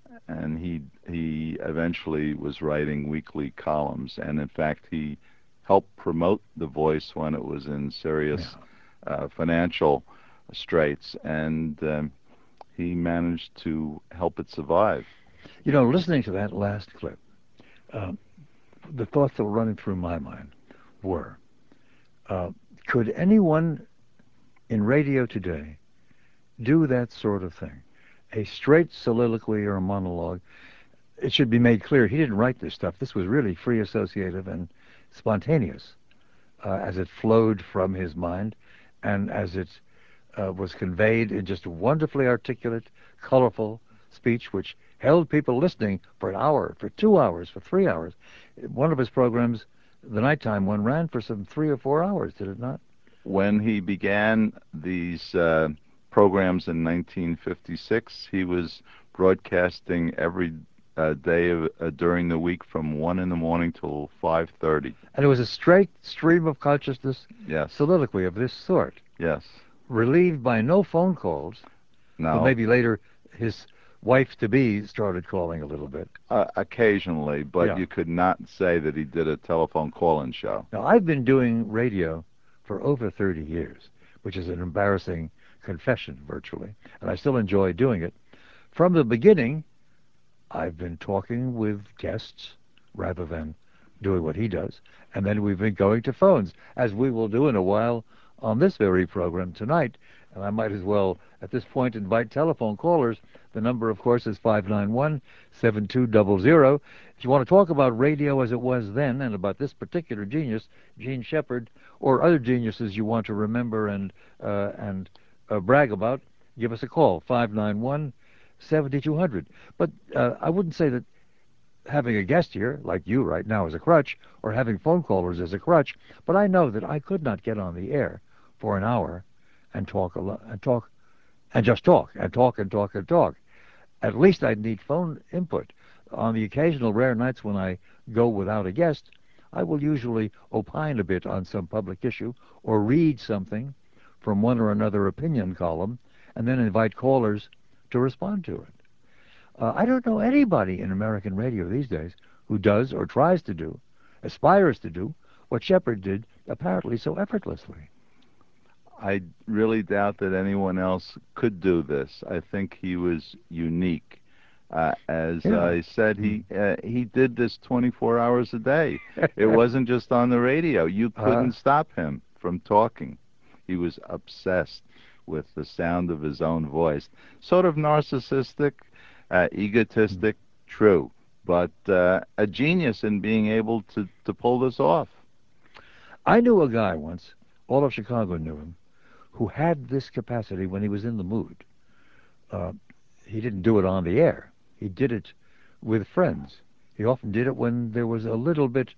S2: Yeah. And he he eventually was writing weekly columns, and in fact, he helped promote the Voice when it was in serious yeah. uh, financial straits, and um, he managed to help it survive.
S1: You know, listening to that last clip, um, the thoughts that were running through my mind were uh, could anyone in radio today do that sort of thing? A straight soliloquy or a monologue. It should be made clear he didn't write this stuff. This was really free associative and spontaneous uh, as it flowed from his mind and as it uh, was conveyed in just wonderfully articulate, colorful speech which held people listening for an hour, for two hours, for three hours. One of his programs, the nighttime one, ran for some three or four hours, did it not?
S2: When he began these uh, programs in 1956, he was broadcasting every uh, day of, uh, during the week from one in the morning till 5:30.
S1: And it was a straight stream of consciousness
S2: yes.
S1: soliloquy of this sort.
S2: Yes.
S1: Relieved by no phone calls.
S2: No.
S1: But maybe later his wife to be started calling a little bit.
S2: Uh, occasionally, but
S1: Yeah.
S2: you could not say that he did a telephone call-in show.
S1: Now, I've been doing radio for over 30 years, which is an embarrassing confession, virtually, and I still enjoy doing it. From the beginning, I've been talking with guests rather than doing what he does, and then we've been going to phones, as we will do in a while on this very program tonight. And I might as well, at this point, invite telephone callers. The number, of course, is 591 7200. If you want to talk about radio as it was then and about this particular genius, Jean Shepherd, or other geniuses you want to remember and, uh, and uh, brag about, give us a call, 591 7200. But uh, I wouldn't say that having a guest here, like you right now, is a crutch, or having phone callers is a crutch, but I know that I could not get on the air for an hour and talk a and talk, and just talk, and talk, and talk, and talk. At least I'd need phone input. On the occasional rare nights when I go without a guest, I will usually opine a bit on some public issue or read something from one or another opinion column and then invite callers to respond to it. Uh, I don't know anybody in American radio these days who does or tries to do, aspires to do, what Shepherd did apparently so effortlessly.
S2: I really doubt that anyone else could do this. I think he was unique. Uh, as
S1: Yeah.
S2: I said, he uh, he did this 24 hours a day. it wasn't just on the radio. You couldn't
S1: Uh.
S2: stop him from talking. He was obsessed with the sound of his own voice. Sort of narcissistic, uh, egotistic, true, but uh, a genius in being able to, to pull this off.
S1: I knew a guy once, all of Chicago knew him, who had this capacity when he was in the mood. Uh, he didn't do it on the air. He did it with friends. He often did it when there was a little bit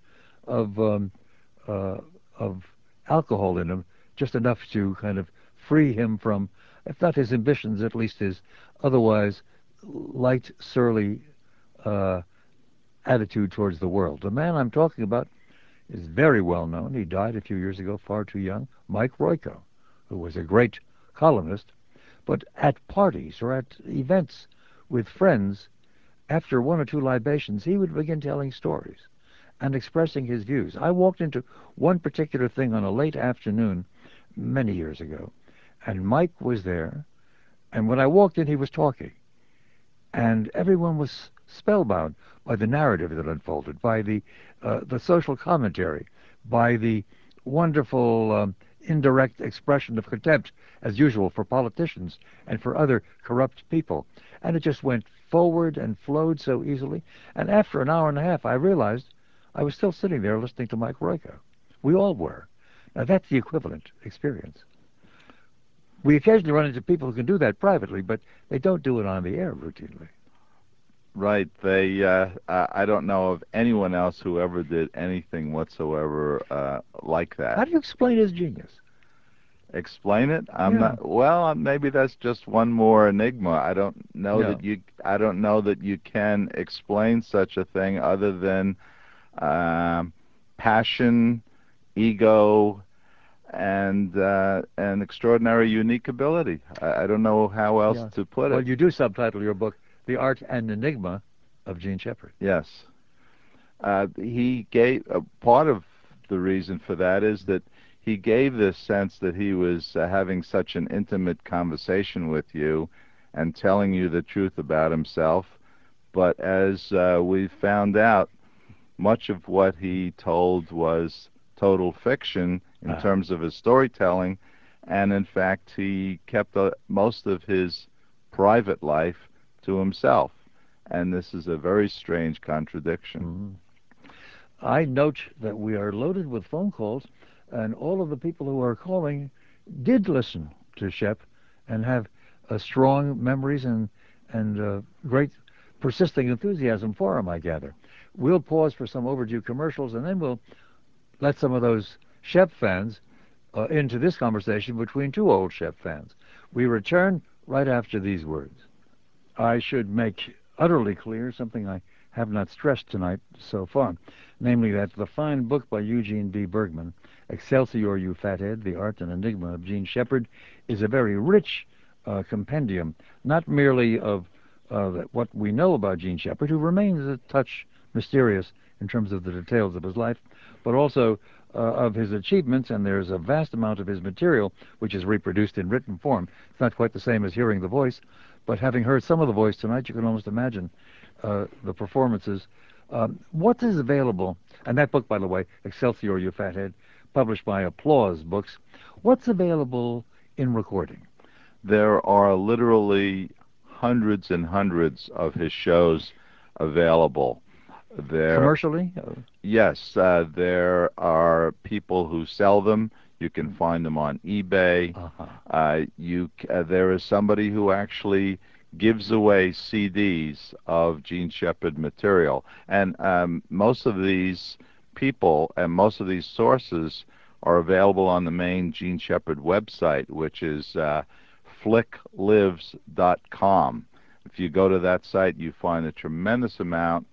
S1: of um, uh, of alcohol in him, just enough to kind of free him from, if not his ambitions, at least his otherwise light, surly uh, attitude towards the world. The man I'm talking about is very well known. He died a few years ago, far too young. Mike Royko, who was a great columnist, but at parties or at events with friends, after one or two libations, he would begin telling stories and expressing his views. I walked into one particular thing on a late afternoon many years ago, and Mike was there, and when I walked in, he was talking, and everyone was spellbound by the narrative that unfolded, by the uh, the social commentary, by the wonderful um, indirect expression of contempt, as usual, for politicians and for other corrupt people. And it just went forward and flowed so easily. And after an hour and a half, I realized I was still sitting there listening to Mike Royko. We all were. Now, that's the equivalent experience. We occasionally run into people who can do that privately, but they don't do it on the air routinely.
S2: Right. They. Uh, uh, I don't know of anyone else who ever did anything whatsoever uh, like that.
S1: How do you explain his genius?
S2: Explain it. I'm
S1: Yeah.
S2: not. Well, uh, maybe that's just one more enigma. I don't know
S1: Yeah.
S2: that you. I don't know that you can explain such a thing other than um, passion, ego, and uh, an extraordinary unique ability. I, I don't know how else
S1: Yeah.
S2: to put it.
S1: Well, you do subtitle your book "The Art and Enigma of Jean Shepherd."
S2: Yes. Uh, he gave uh, part of the reason for that is that he gave this sense that he was uh, having such an intimate conversation with you and telling you the truth about himself. But as uh, we found out, much of what he told was total fiction in
S1: Ah.
S2: terms of his storytelling. And in fact, he kept uh, most of his private life to himself. And this is a very strange contradiction.
S1: Mhm. I note that we are loaded with phone calls, and all of the people who are calling did listen to Shep and have uh, strong memories and and uh, great persisting enthusiasm for him. I gather. We'll pause for some overdue commercials, and then we'll let some of those Shep fans uh, into this conversation between two old Shep fans. We return right after these words. I should make utterly clear something I have not stressed tonight so far, namely that the fine book by Eugene B. Bergmann, Excelsior, You Fathead, The Art and Enigma of Jean Shepherd, is a very rich uh, compendium, not merely of uh, what we know about Jean Shepherd, who remains a touch mysterious in terms of the details of his life, but also uh, of his achievements, and there's a vast amount of his material which is reproduced in written form. It's not quite the same as hearing the voice, but having heard some of the voice tonight, you can almost imagine uh, the performances. Um, what is available, and that book, by the way, Excelsior, You Fathead, published by Applause Books, what's available in recording?
S2: There are literally hundreds and hundreds of his shows available. There,
S1: Commercially?
S2: Yes, uh, there are people who sell them. You can find them on eBay.
S1: uh-huh.
S2: Uh, you, uh, there is somebody who actually gives away CDs of Jean Shepherd material, and um, most of these people and most of these sources are available on the main Jean Shepherd website, which is uh, flicklives.com. If you go to that site, you find a tremendous amount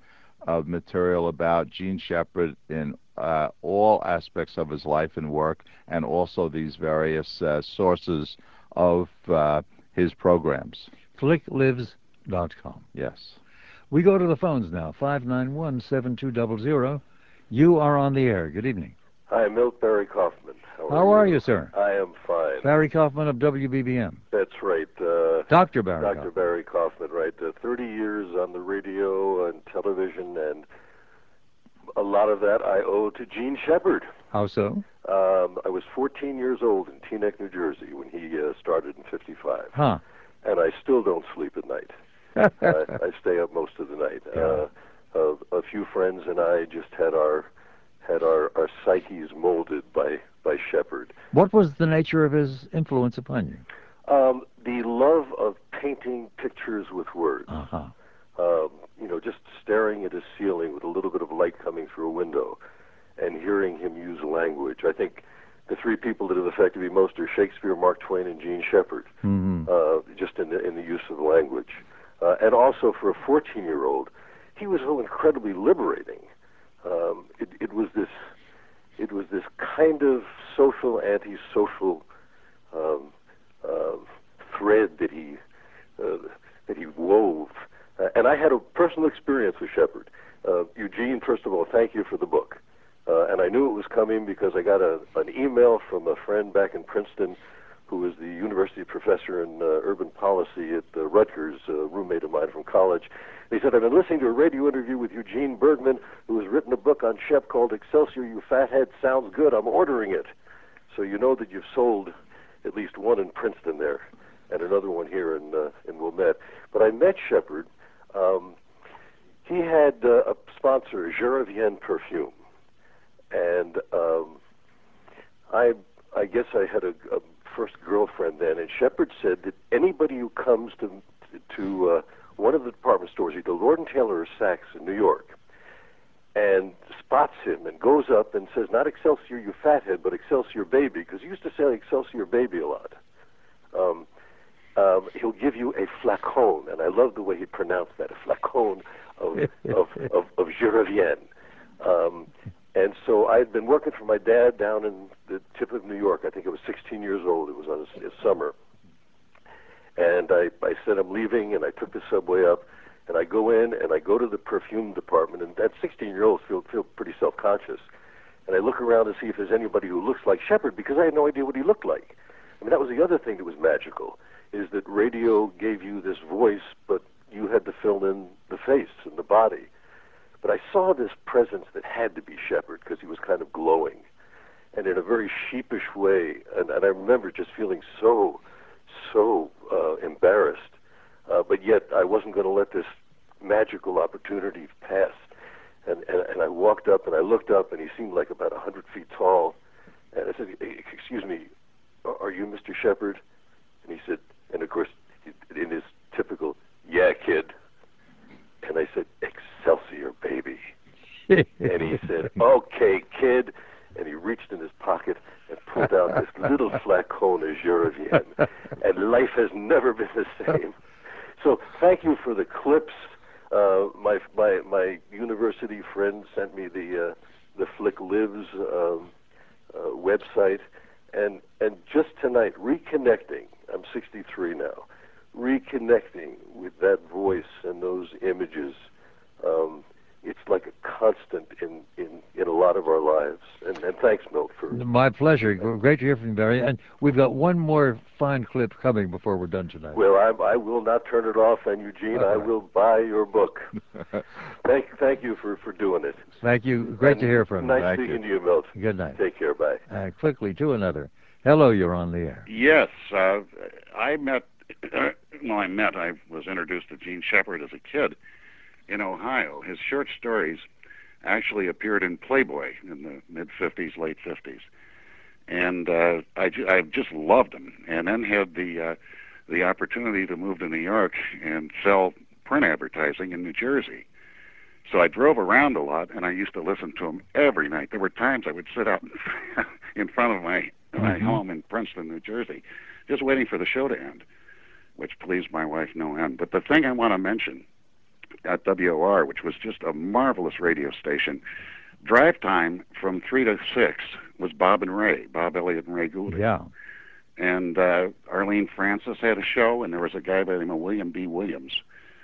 S2: of material about Jean Shepherd in uh, all aspects of his life and work, and also these various uh, sources of uh, his programs.
S1: Flicklives.com.
S2: Yes.
S1: We go to the phones now. 591 7200. You are on the air. Good evening.
S4: Hi, I'm Milt Barry Kaufman. How,
S1: How
S4: are,
S1: are you, sir?
S4: I am fine.
S1: Barry Kaufman of WBBM.
S4: That's right. Uh,
S1: Dr. Barry
S4: Dr.
S1: Kaufman.
S4: Barry Kaufman, right. Uh, 30 years on the radio and television, and a lot of that I owe to Jean Shepherd.
S1: How so?
S4: Um, I was 14 years old in Teaneck, New Jersey when he uh, started in 55,
S1: Huh.
S4: and I still don't sleep at night. I, I stay up most of the night. Uh, a, a few friends and I just had our had our, our psyches molded by by Shepherd.
S1: what was the nature of his influence upon you?
S4: Um, the love of painting pictures with words.
S1: Uh-huh.
S4: Um, you know, just staring at a ceiling with a little bit of light coming through a window, and hearing him use language. I think the three people that have affected me most are Shakespeare, Mark Twain, and Jean Shepherd.
S1: hmm
S4: uh, just in the, in the use of language. Uh, and also for a 14 year old, he was so incredibly liberating. Um, it, it was this it was this kind of social anti-social um, uh, thread that he uh, that he wove. Uh, and I had a personal experience with Shepherd. Uh, Eugene, first of all, thank you for the book. And I knew it was coming because I got a, an email from a friend back in Princeton who was the university professor in urban policy at Rutgers, a roommate of mine from college. He said, I've been listening to a radio interview with Eugene Bergmann, written a book on Shep called Excelsior, You Fathead. Sounds good. I'm ordering it. So you know that you've sold at least one in Princeton there and another one here in, uh, in Wilmette. But I met Shepherd. Um, he had uh, a sponsor, Geravienne Perfume. And um, I, I guess I had a, a first girlfriend then, and Shepherd said that anybody who comes to to uh, one of the department stores, either Lord and Taylor or Saks in New York, and spots him and goes up and says, "Not Excelsior, you fathead, but Excelsior baby," because he used to say Excelsior baby a lot. Um, um, he'll give you a flacon, and I love the way he pronounced that, a flacon of of of, of Giravienne. Um, and so I had been working for my dad down in the tip of New York. I think I was 16 years old. It was on a, a summer. And I, I said I'm leaving, and I took the subway up, and I go in, and I go to the perfume department, and that 16-year-olds feel feel pretty self-conscious. And I look around to see if there's anybody who looks like Shepherd because I had no idea what he looked like. I mean, that was the other thing that was magical, is that radio gave you this voice, but you had to fill in the face and the body. But I saw this presence that had to be Shepherd because he was kind of glowing, and in a very sheepish way. And, and I remember just feeling so, so uh, embarrassed. Uh, but yet I wasn't going to let this magical opportunity pass. And, and and I walked up and I looked up and he seemed like about a hundred feet tall. And I said, "E- "Excuse me, are you Mr. Shepherd?" And he said, and of course, in his typical, "Yeah, kid." And I said, "Excelsior, baby." And he said, "Okay, kid." And he reached in his pocket and pulled out this little flacon of Giravienne. And life has never been the same. So thank you for the clips. Uh, my my my university friend sent me the uh, the Flick Lives um, uh, website, and and just tonight reconnecting. I'm 63 now. Reconnecting with that voice and those images. Um, it's like a constant in, in, in a lot of our lives. And, and thanks, Milt, for
S1: My pleasure. Great to hear from you, Barry. And we've got one more fine clip coming before we're done tonight.
S4: Well, I, I will not turn it off, and Eugene, I will buy your book. thank, thank you for, for doing it.
S1: Thank you. Great to hear from you.
S4: Nice
S2: Thank
S4: speaking
S2: you.
S4: to you, Milt.
S1: Good night.
S4: Take care. Bye.
S1: Uh, quickly to another. Hello, you're on the air.
S5: Yes, uh, I met. well, I met. I was introduced to Jean Shepherd as a kid in Ohio. His short stories actually appeared in Playboy in the mid '50s, late '50s, and uh, I, ju- I just loved him. And then had the uh, the opportunity to move to New York and sell print advertising in New Jersey. So I drove around a lot, and I used to listen to him every night. There were times I would sit out in front of my my
S1: Mhm.
S5: home in Princeton, New Jersey, just waiting for the show to end, which pleased my wife no end. But the thing I want to mention at WOR, which was just a marvelous radio station, drive time from three to six was Bob and Ray, Bob Elliott and Ray Gould
S1: Yeah.
S5: and uh, Arlene Francis had a show, and there was a guy by the name of William B. Williams,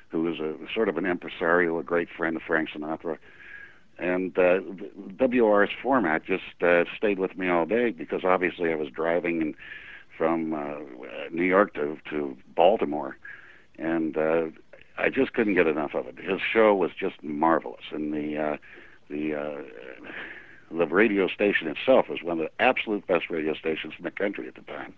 S5: who was a sort of an impresario, a great friend of Frank Sinatra, and uh, WR's format just uh, stayed with me all day because obviously I was driving and from uh, New York to to Baltimore, and uh, I just couldn't get enough of it. His show was just marvelous, and the uh, the uh, the radio station itself was one of the absolute best radio stations in the country at the time.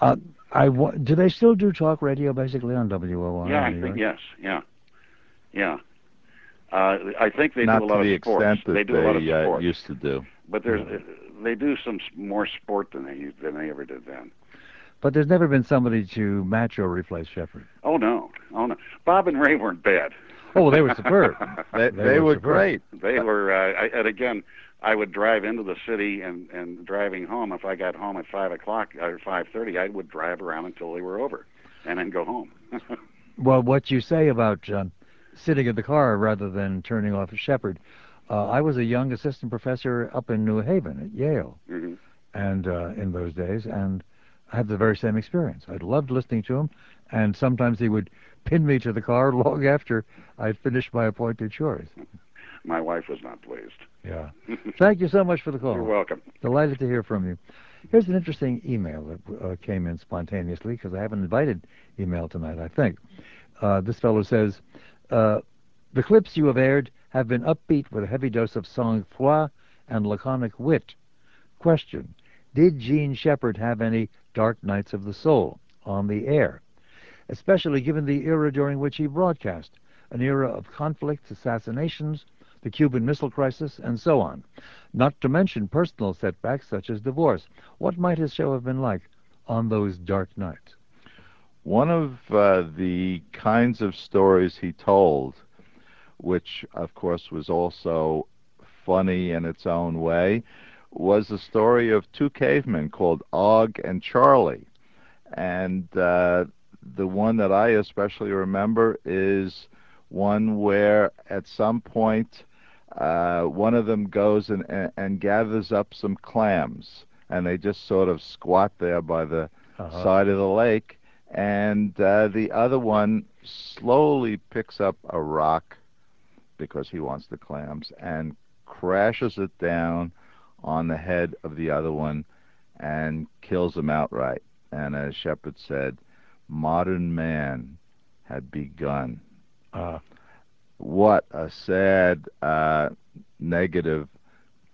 S1: Uh, I wa- do they still do talk radio basically on WOR?
S5: yeah, I think
S1: York?
S5: yes, yeah, yeah. Uh, I think they
S2: Not
S5: do a
S2: to
S5: lot
S2: the
S5: of sports.
S2: extent that
S5: they do a lot of
S2: uh, used to do.
S5: but there's uh, they do some more sport than they used- than they ever did then.
S1: But there's never been somebody to match or replace Shepherd.
S5: Oh no, oh no. Bob and Ray weren't bad.
S1: Oh, they were superb.
S2: They,
S1: They
S2: they,
S1: were
S2: were
S1: superb.
S2: great.
S5: They were, uh, I, and again, I would drive into the city and and driving home. If I got home at five o'clock or five thirty, I would drive around until they were over, and then go home.
S1: Well, what you say about um, sitting in the car rather than turning off a Shepherd, uh, I was a young assistant professor up in New Haven at Yale,
S5: hmm
S1: and uh, in those days, and I had the very same experience. I loved listening to him, and sometimes he would pin me to the car long after I'd finished my appointed chores.
S5: My wife was not pleased.
S1: Yeah. Thank you so much for the call.
S5: You're welcome.
S1: Delighted to hear from you. Here's an interesting email that uh, came in spontaneously because I have an invited email tonight, I think. Uh, this fellow says, uh, The clips you have aired have been upbeat with a heavy dose of sang-froid and laconic wit. Question Did Jean Shepherd have any dark nights of the soul on the air? Especially given the era during which he broadcast, an era of conflicts, assassinations, the Cuban Missile Crisis, and so on. Not to mention personal setbacks such as divorce. What might his show have been like on those dark nights?
S2: One of uh, the kinds of stories he told, which of course was also funny in its own way, was the story of two cavemen called Og and Charlie. And uh, the one that I especially remember is one where at some point uh, one of them goes and, and, and gathers up some clams, and they just sort of squat there by the
S1: Uh-huh.
S2: side of the lake, and uh, the other one slowly picks up a rock because he wants the clams and crashes it down on the head of the other one and kills him outright. And as Shepherd said, modern man had begun.
S1: Uh,
S2: What a sad, uh, negative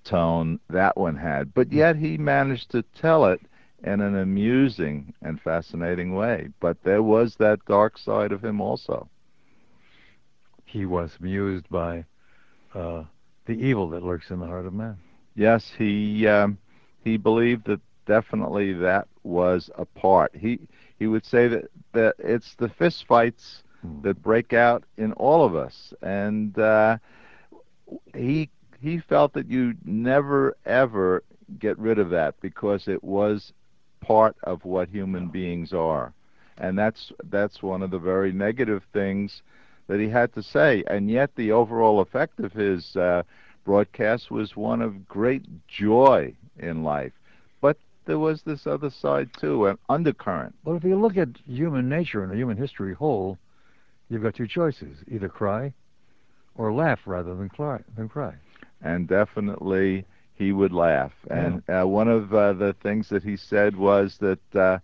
S2: tone that one had. But yet he managed to tell it in an amusing and fascinating way. But there was that dark side of him also.
S1: he was amused by uh, the evil that lurks in the heart of man.
S2: Yes, he um, he believed that definitely that was a part. He he would say that that it's the fist fights
S1: Hmm.
S2: that break out in all of us, and uh, he he felt that you never ever get rid of that because it was part of what human beings are, and that's that's one of the very negative things that he had to say, and yet the overall effect of his uh, broadcast was one of great joy in life. But there was this other side too, an undercurrent.
S1: Well, if you look at human nature and the human history whole, you've got two choices: either cry or laugh rather than cry. Than cry.
S2: and definitely he would laugh. And uh, one of uh, the things that he said was that, uh,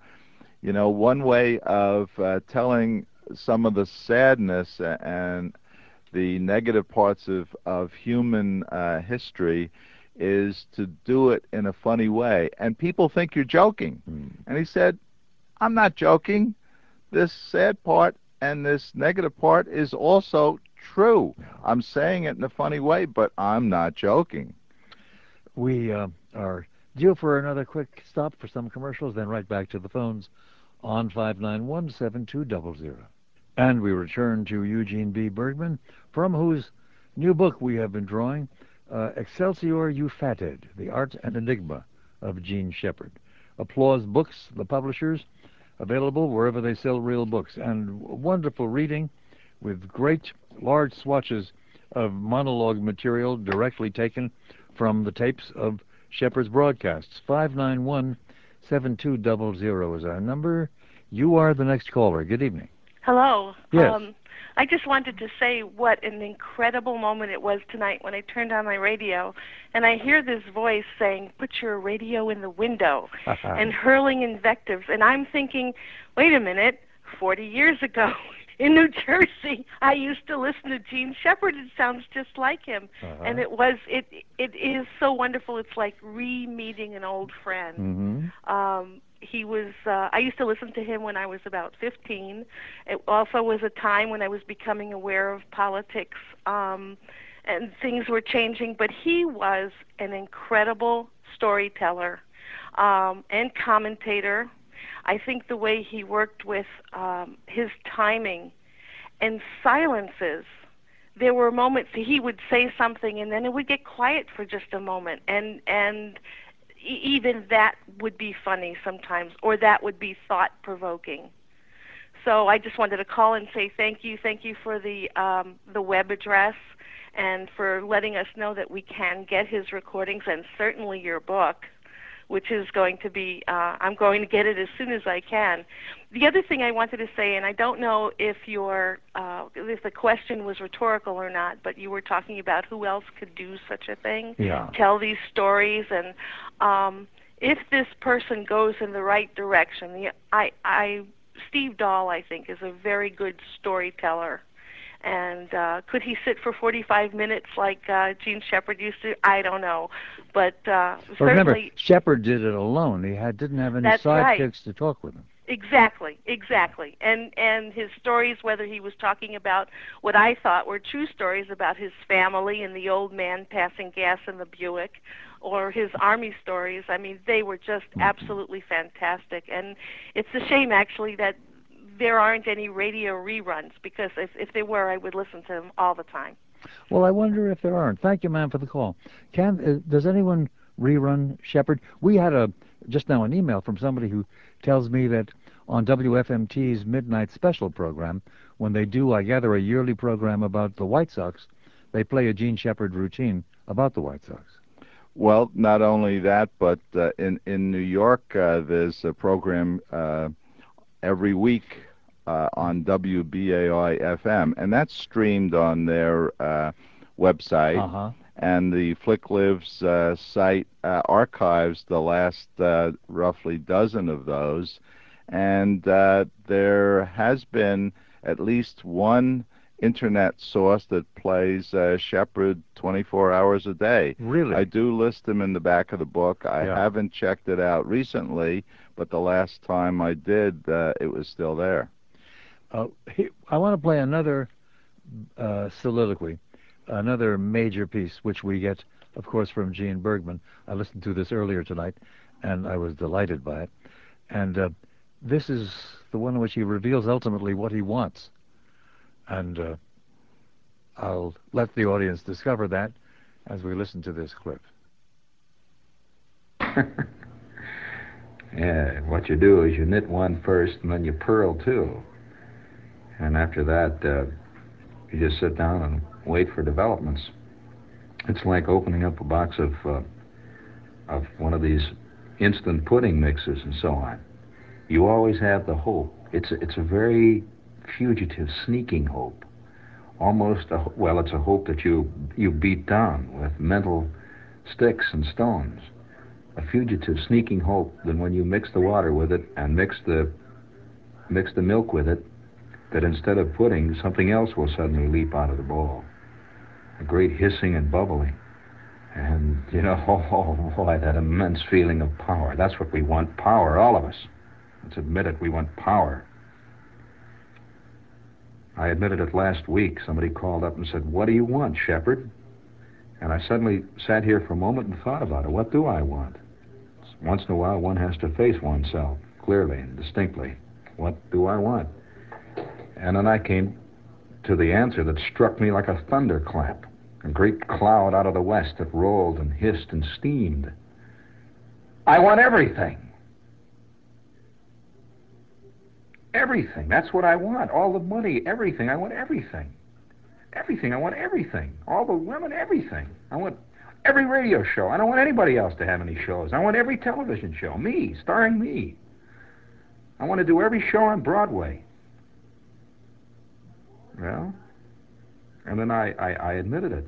S2: you know, one way of uh, telling some of the sadness and the negative parts of, of human uh, history is to do it in a funny way. And people think you're joking.
S1: Mm.
S2: And he said, I'm not joking. This sad part and this negative part is also true. I'm saying it in a funny way, but I'm not joking.
S1: We uh, are due for another quick stop for some commercials, then right back to the phones on 591-7200. And we return to Eugene B. Bergmann, from whose new book we have been drawing, uh, Excelsior You The Art and Enigma of Jean Shepherd. Applause Books, the publishers, available wherever they sell real books. And wonderful reading with great large swatches of monologue material directly taken from the tapes of Shepherd's broadcasts. 591 7200 is our number. You are the next caller. Good evening.
S6: Hello.
S1: Yes.
S6: Um, I just wanted to say what an incredible moment it was tonight when I turned on my radio and I hear this voice saying, "Put your radio in the window," and hurling invectives, and I'm thinking, "Wait a minute, 40 years ago." In New Jersey, I used to listen to Jean Shepherd. It sounds just like him,
S1: Uh-huh.
S6: and it was it. It is so wonderful. It's like re-meeting an old friend
S1: hmm
S6: um he was uh, I used to listen to him when I was about 15. It also was a time when I was becoming aware of politics um and things were changing, but he was an incredible storyteller um and commentator. I think the way he worked with um his timing and silences there were moments he would say something and then it would get quiet for just a moment and and even that would be funny sometimes or that would be thought provoking so i just wanted to call and say thank you thank you for the um the web address and for letting us know that we can get his recordings and certainly your book which is going to be uh, i'm going to get it as soon as i can the other thing i wanted to say and i don't know if your uh, if the question was rhetorical or not but you were talking about who else could do such a thing
S1: Yeah.
S6: tell these stories and um if this person goes in the right direction the i i steve dahl i think is a very good storyteller and uh could he sit for 45 minutes like uh jean shepherd used to i don't know but uh
S1: But remember,
S6: certainly
S1: Shepherd did it alone. He had didn't have any
S6: That's right.
S1: sidekicks to talk with him.
S6: Exactly, exactly. And and his stories, whether he was talking about what I thought were true stories about his family and the old man passing gas in the Buick, or his army stories, I mean, they were just absolutely fantastic. And it's a shame actually that there aren't any radio reruns because if if there were, I would listen to them all the time.
S1: Well, I wonder if there aren't. Thank you, ma'am, for the call. Can uh, does anyone rerun Shepherd? We had a just now an email from somebody who tells me that on WFMT's midnight special program, when they do, I gather, a yearly program about the White Sox, they play a Jean Shepherd routine about the White Sox.
S2: Well, not only that, but uh, in in New York, uh, there's a program uh, every week on WBAI FM, and that's streamed on their uh, website.
S1: Uh huh.
S2: And the Flick Lives uh, site uh, archives the last uh, roughly dozen of those, and uh, there has been at least one internet source that plays uh, Shepherd 24 hours a day.
S1: Really?
S2: I do list them in the back of the book. I
S1: Yeah.
S2: haven't checked it out recently, but the last time I did, uh, it was still there.
S1: Uh, he, I want to play another uh, soliloquy, another major piece, which we get, of course, from Gene Bergmann. I listened to this earlier tonight, and I was delighted by it. And uh, this is the one in which he reveals ultimately what he wants. And uh, I'll let the audience discover that as we listen to this clip.
S3: yeah, what you do is you knit one first and then you purl two. And after that, uh, you just sit down and wait for developments. It's like opening up a box of uh, of one of these instant pudding mixes and so on. You always have the hope. It's a, it's a very fugitive, sneaking hope. Almost a, well, it's a hope that you you beat down with mental sticks and stones. A fugitive, sneaking hope that when you mix the water with it and mix the mix the milk with it, that instead of pudding, something else will suddenly leap out of the bowl. A great hissing and bubbling. And, you know, oh, boy, that immense feeling of power. That's what we want power, all of us. Let's admit it, we want power. I admitted it last week. Somebody called up and said, What do you want, Shepherd? And I suddenly sat here for a moment and thought about it. What do I want? Once in a while, one has to face oneself clearly and distinctly. What do I want? And then I came to the answer that struck me like a thunderclap. A great cloud out of the west that rolled and hissed and steamed. I want everything. Everything. That's what I want. All the money, everything. I want everything. Everything. I want everything. All the women, everything. I want every radio show. I don't want anybody else to have any shows. I want every television show. Me, starring me. I want to do every show on Broadway. Well, and then I, I, I admitted it.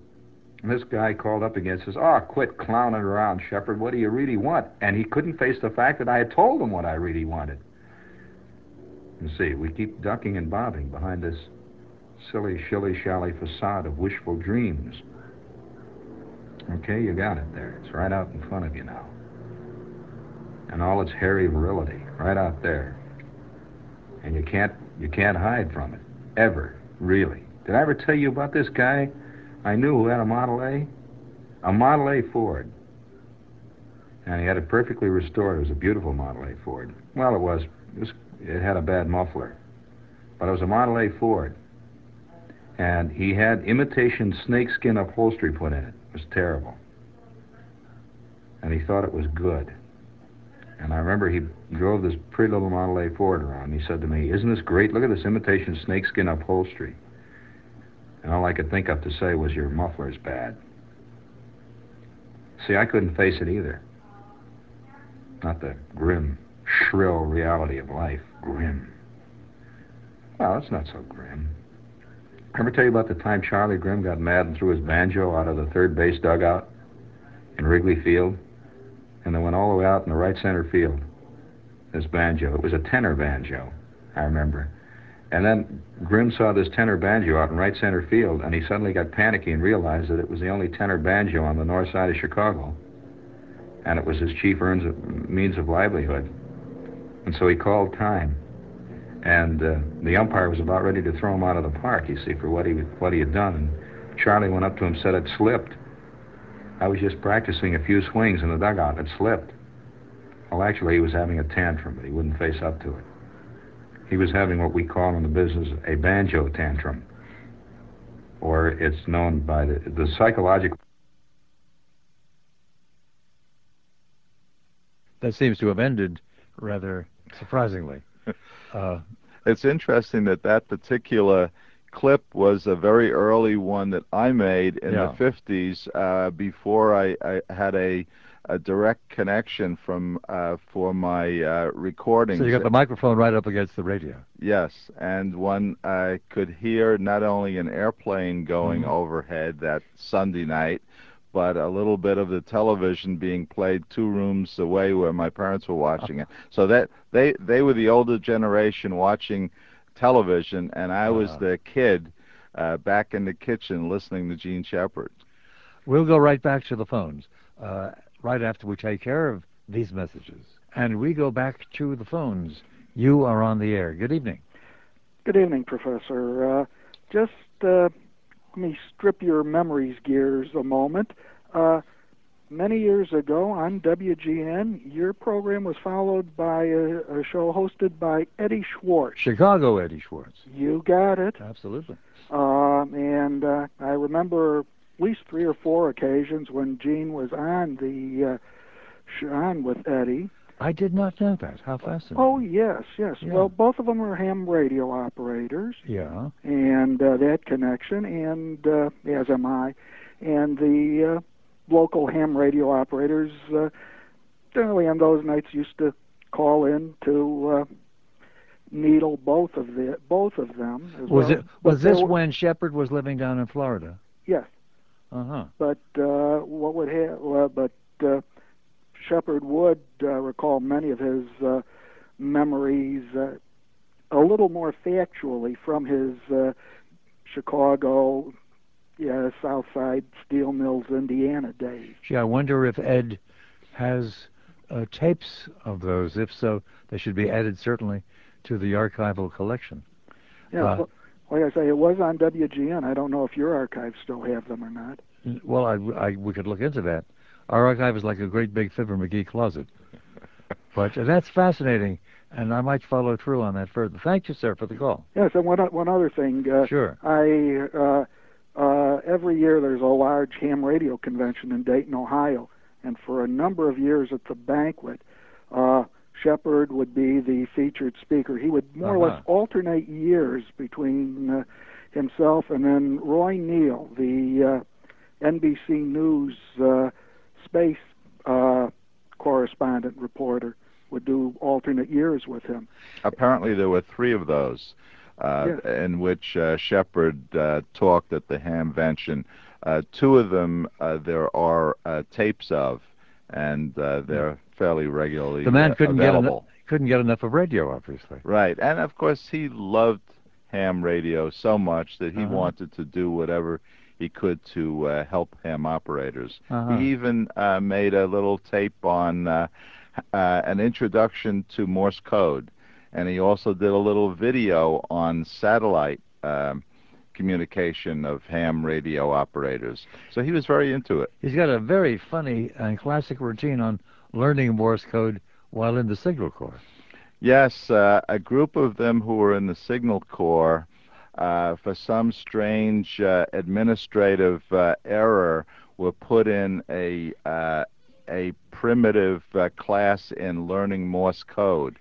S3: And this guy called up again and says, Oh, quit clowning around, Shepherd. What do you really want? And he couldn't face the fact that I had told him what I really wanted. You see, we keep ducking and bobbing behind this silly, shilly shally facade of wishful dreams. Okay, you got it there. It's right out in front of you now. And all its hairy virility, right out there. And you can't you can't hide from it. Ever, really. Did I ever tell you about this guy I knew who had a Model A? A Model A Ford. And he had it perfectly restored. It was a beautiful Model A Ford. Well, it was. It, was, it had a bad muffler. But it was a Model A Ford. And he had imitation snakeskin upholstery put in it. It was terrible. And he thought it was good. And I remember he drove this pretty little Model A Ford around. And he said to me, Isn't this great? Look at this imitation snakeskin upholstery. And all I could think of to say was, Your muffler's bad. See, I couldn't face it either. Not the grim, shrill reality of life. Grim. Well, it's not so grim. Ever tell you about the time Charlie Grimm got mad and threw his banjo out of the third base dugout in Wrigley Field? And then went all the way out in the right center field. This banjo. It was a tenor banjo, I remember. And then Grimm saw this tenor banjo out in right center field, and he suddenly got panicky and realized that it was the only tenor banjo on the north side of Chicago. And it was his chief earns means of livelihood. And so he called time. And uh, the umpire was about ready to throw him out of the park, you see, for what he, what he had done. And Charlie went up to him and said it slipped. I was just practicing a few swings in the dugout. It slipped. Well, actually, he was having a tantrum, but he wouldn't face up to it. He was having what we call in the business a banjo tantrum, or it's known by the, the psychological.
S1: That seems to have ended rather surprisingly.
S2: Uh, it's interesting that that particular clip was a very early one that I made in
S1: Yeah.
S2: the 50s uh, before I, I had a, a direct connection from uh, for my uh, recordings.
S1: So you got the microphone right up against the radio.
S2: Yes, and one I could hear not only an airplane going
S1: Mhm.
S2: overhead that Sunday night, but a little bit of the television being played two rooms away where my parents were watching it. So that they they were the older generation watching television, and I was
S1: Ah.
S2: the kid uh, back in the kitchen listening to Jean Shepherd.
S1: We'll go right back to the phones uh, right after we take care of these messages. And we go back to the phones. You are on the air. Good evening.
S7: Good evening, Professor. Uh, just uh, let me strip your memories gears a moment. Many years ago on WGN, your program was followed by a, a show hosted by Eddie Schwartz.
S1: Chicago Eddie Schwartz.
S7: You got it.
S1: Absolutely.
S7: Um, and uh, I remember at least three or four occasions when Jean was on the uh, on with Eddie.
S1: I did not know that. How fascinating.
S7: Oh yes, yes.
S1: Yeah.
S7: Well, both of them are ham radio operators.
S1: Yeah.
S7: and uh, that connection, and uh, as am I, and the uh, local ham radio operators uh, generally on those nights used to call in to uh, needle both of the both of them. As
S1: Was
S7: well.
S1: it
S7: But
S1: was this
S7: were-
S1: when Shepherd was living down in Florida?
S7: Yes,
S1: Uh huh.
S7: but uh, what would ha- uh, but uh, Shepherd would uh, recall many of his uh, memories uh, a little more factually from his uh, Chicago, yeah, South Side Steel Mills, Indiana days.
S1: Gee, I wonder if Ed has uh, tapes of those. If so, they should be added certainly to the archival collection.
S7: Yeah,
S1: Uh,
S7: well, like I say, it was on WGN. I don't know if your archives still have them or not.
S1: Well, I, I, we could look into that. Our archive is like a great big Fibber McGee closet. But uh, that's fascinating, and I might follow through on that further. Thank you, sir, for the call.
S7: Yes, and one one other thing. Uh,
S1: Sure.
S7: I uh, every year there's a large ham radio convention in Dayton, Ohio, and for a number of years at the banquet, uh, Shepherd would be the featured speaker. He would more or
S1: Uh-huh.
S7: less alternate years between uh, himself and then Roy Neal, the uh, NBC News uh, space uh, correspondent reporter, would do alternate years with him.
S2: Apparently, there were three of those. Uh, in which uh, Shepherd uh, talked at the Hamvention. Uh, two of them uh, there are uh, tapes of, and uh, they're fairly regularly
S1: The man couldn't get
S2: available.
S1: enough, couldn't get enough of radio, obviously.
S2: Right, and of course he loved ham radio so much that he
S1: Uh-huh.
S2: wanted to do whatever he could to uh, help ham operators.
S1: Uh-huh.
S2: He even uh, made a little tape on uh, uh, an introduction to Morse code, and he also did a little video on satellite um, communication of ham radio operators. So he was very into it.
S1: He's got a very funny and classic routine on learning Morse code while in the Signal Corps.
S2: Yes, uh, a group of them who were in the Signal Corps, uh, for some strange uh, administrative uh, error, were put in a uh, a primitive uh, class in learning Morse code.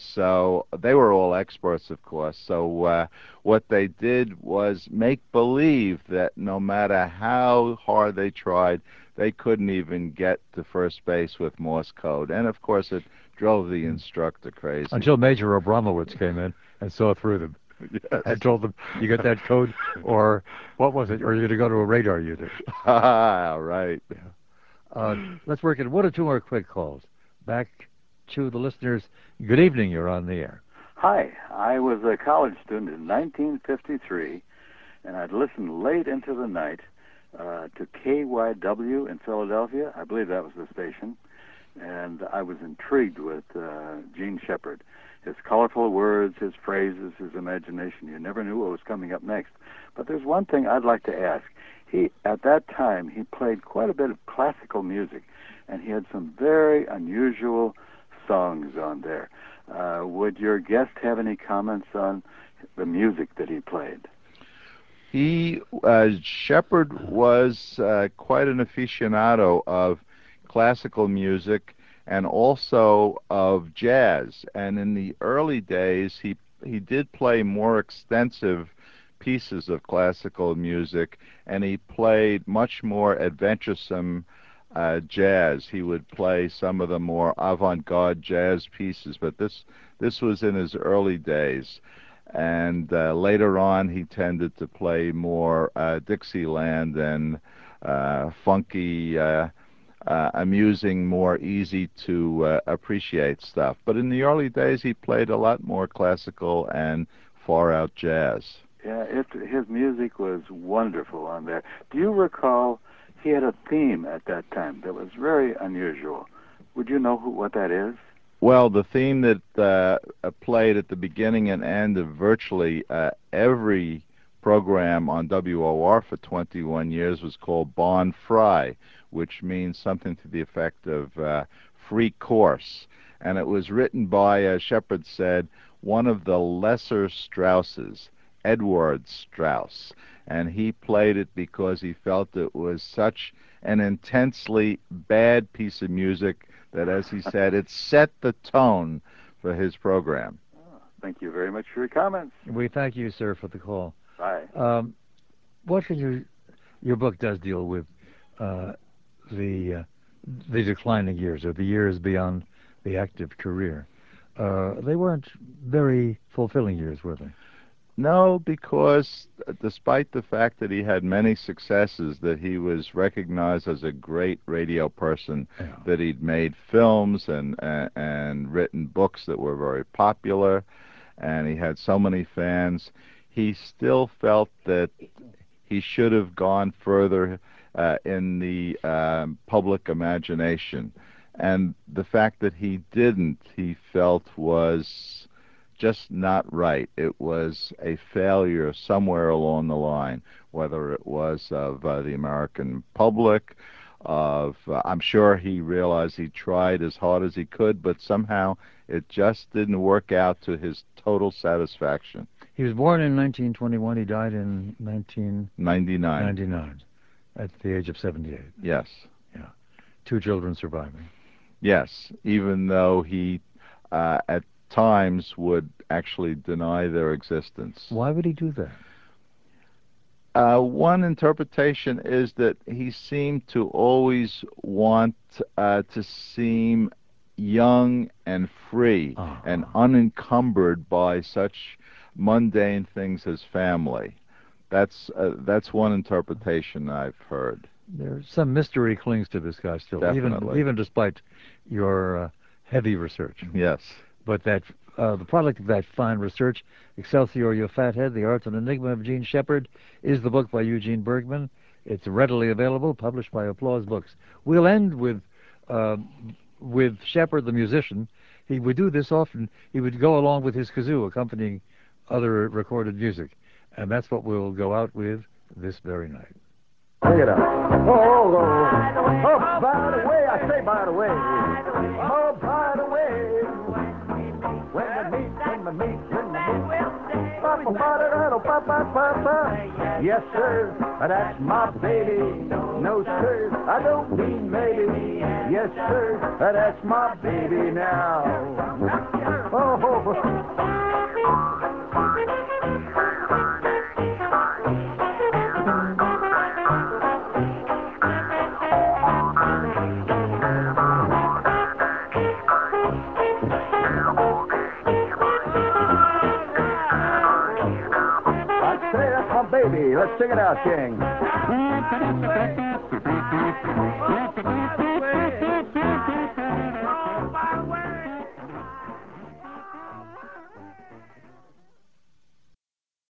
S2: So they were all experts, of course. So uh, what they did was make believe that no matter how hard they tried, they couldn't even get to first base with Morse code. And of course, it drove the instructor crazy.
S1: Until Major Abramowitz came in and saw through them
S2: Yes.
S1: and told them, "You get that code, or what was it? Or you're going to go to a radar unit."
S2: ah, right.
S1: Uh, let's work it. One or two more quick calls. Back to the listeners. Good evening. You're on the air.
S8: Hi, I was a college student in 1953, and I'd listened late into the night uh, to KYW in Philadelphia. I believe that was the station, and I was intrigued with uh, Jean Shepherd. His colorful words, his phrases, his imagination. You never knew what was coming up next. But there's one thing I'd like to ask. He, at that time, he played quite a bit of classical music, and he had some very unusual songs on there. Uh, would your guest have any comments on the music that he played?
S2: He uh, Shepherd was uh, quite an aficionado of classical music and also of jazz. And in the early days, he he did play more extensive pieces of classical music, and he played much more adventuresome uh, jazz. He would play some of the more avant-garde jazz pieces, but this this was in his early days. And uh, later on, he tended to play more uh, Dixieland and uh, funky, uh, uh, amusing, more easy to appreciate stuff. But in the early days, he played a lot more classical and far out jazz.
S8: Yeah, it, his music was wonderful on there. Do you recall he had a theme at that time that was very unusual? Would you know who, what that is?
S2: Well, the theme that uh, played at the beginning and end of virtually uh, every program on WOR for 21 years was called Bahn Frei, which means something to the effect of uh, free course. And it was written by, as Shepherd said, one of the lesser Strausses, Edward Strauss. And he played it because he felt it was such an intensely bad piece of music that, as he said, it set the tone for his program.
S8: Thank you very much for your comments.
S1: We thank you, sir, for the call.
S8: Bye.
S1: Um, what can you? Your book does deal with uh, the uh, the declining years, or the years beyond the active career. Uh, they weren't very fulfilling years, were they?
S2: No, because uh, despite the fact that he had many successes, that he was recognized as a great radio person,
S1: Yeah.
S2: that he'd made films and, and and written books that were very popular, and he had so many fans, he still felt that he should have gone further uh, in the um, public imagination, and the fact that he didn't, he felt was just not right. It was a failure somewhere along the line, whether it was of uh, the American public, of uh, I'm sure he realized he tried as hard as he could, but somehow it just didn't work out to his total satisfaction.
S1: He was born in 1921. He died in 1999
S2: 99.
S1: at the age of 78.
S2: Yes. Yeah.
S1: Two children surviving.
S2: Yes, even though he uh, at times would actually deny their existence.
S1: Why would he do that?
S2: Uh, one interpretation is that he seemed to always want uh, to seem young and free
S1: Ah.
S2: and unencumbered by such mundane things as family. That's uh, that's one interpretation I've heard.
S1: There's some mystery clings to this guy still,
S2: Definitely.
S1: even even despite your uh, heavy research.
S2: Yes.
S1: But that uh, the product of that fine research, Excelsior, You Fathead, The Art and Enigma of Jean Shepherd, is the book by Eugene Bergmann. It's readily available, published by Applause Books. We'll end with uh, with Shepherd, the musician. He would do this often. He would go along with his kazoo, accompanying other recorded music. And that's what we'll go out with this very night.
S9: Bring it up. Oh, oh, oh, by the way, I say by the way. Oh, by meet, when we meet, when we. Papa, papa, papa, papa. Yes, sir, that's my baby. No, sir, I don't mean maybe. Yes, sir, that's my baby now. Oh, oh, oh. Let's sing it out, King.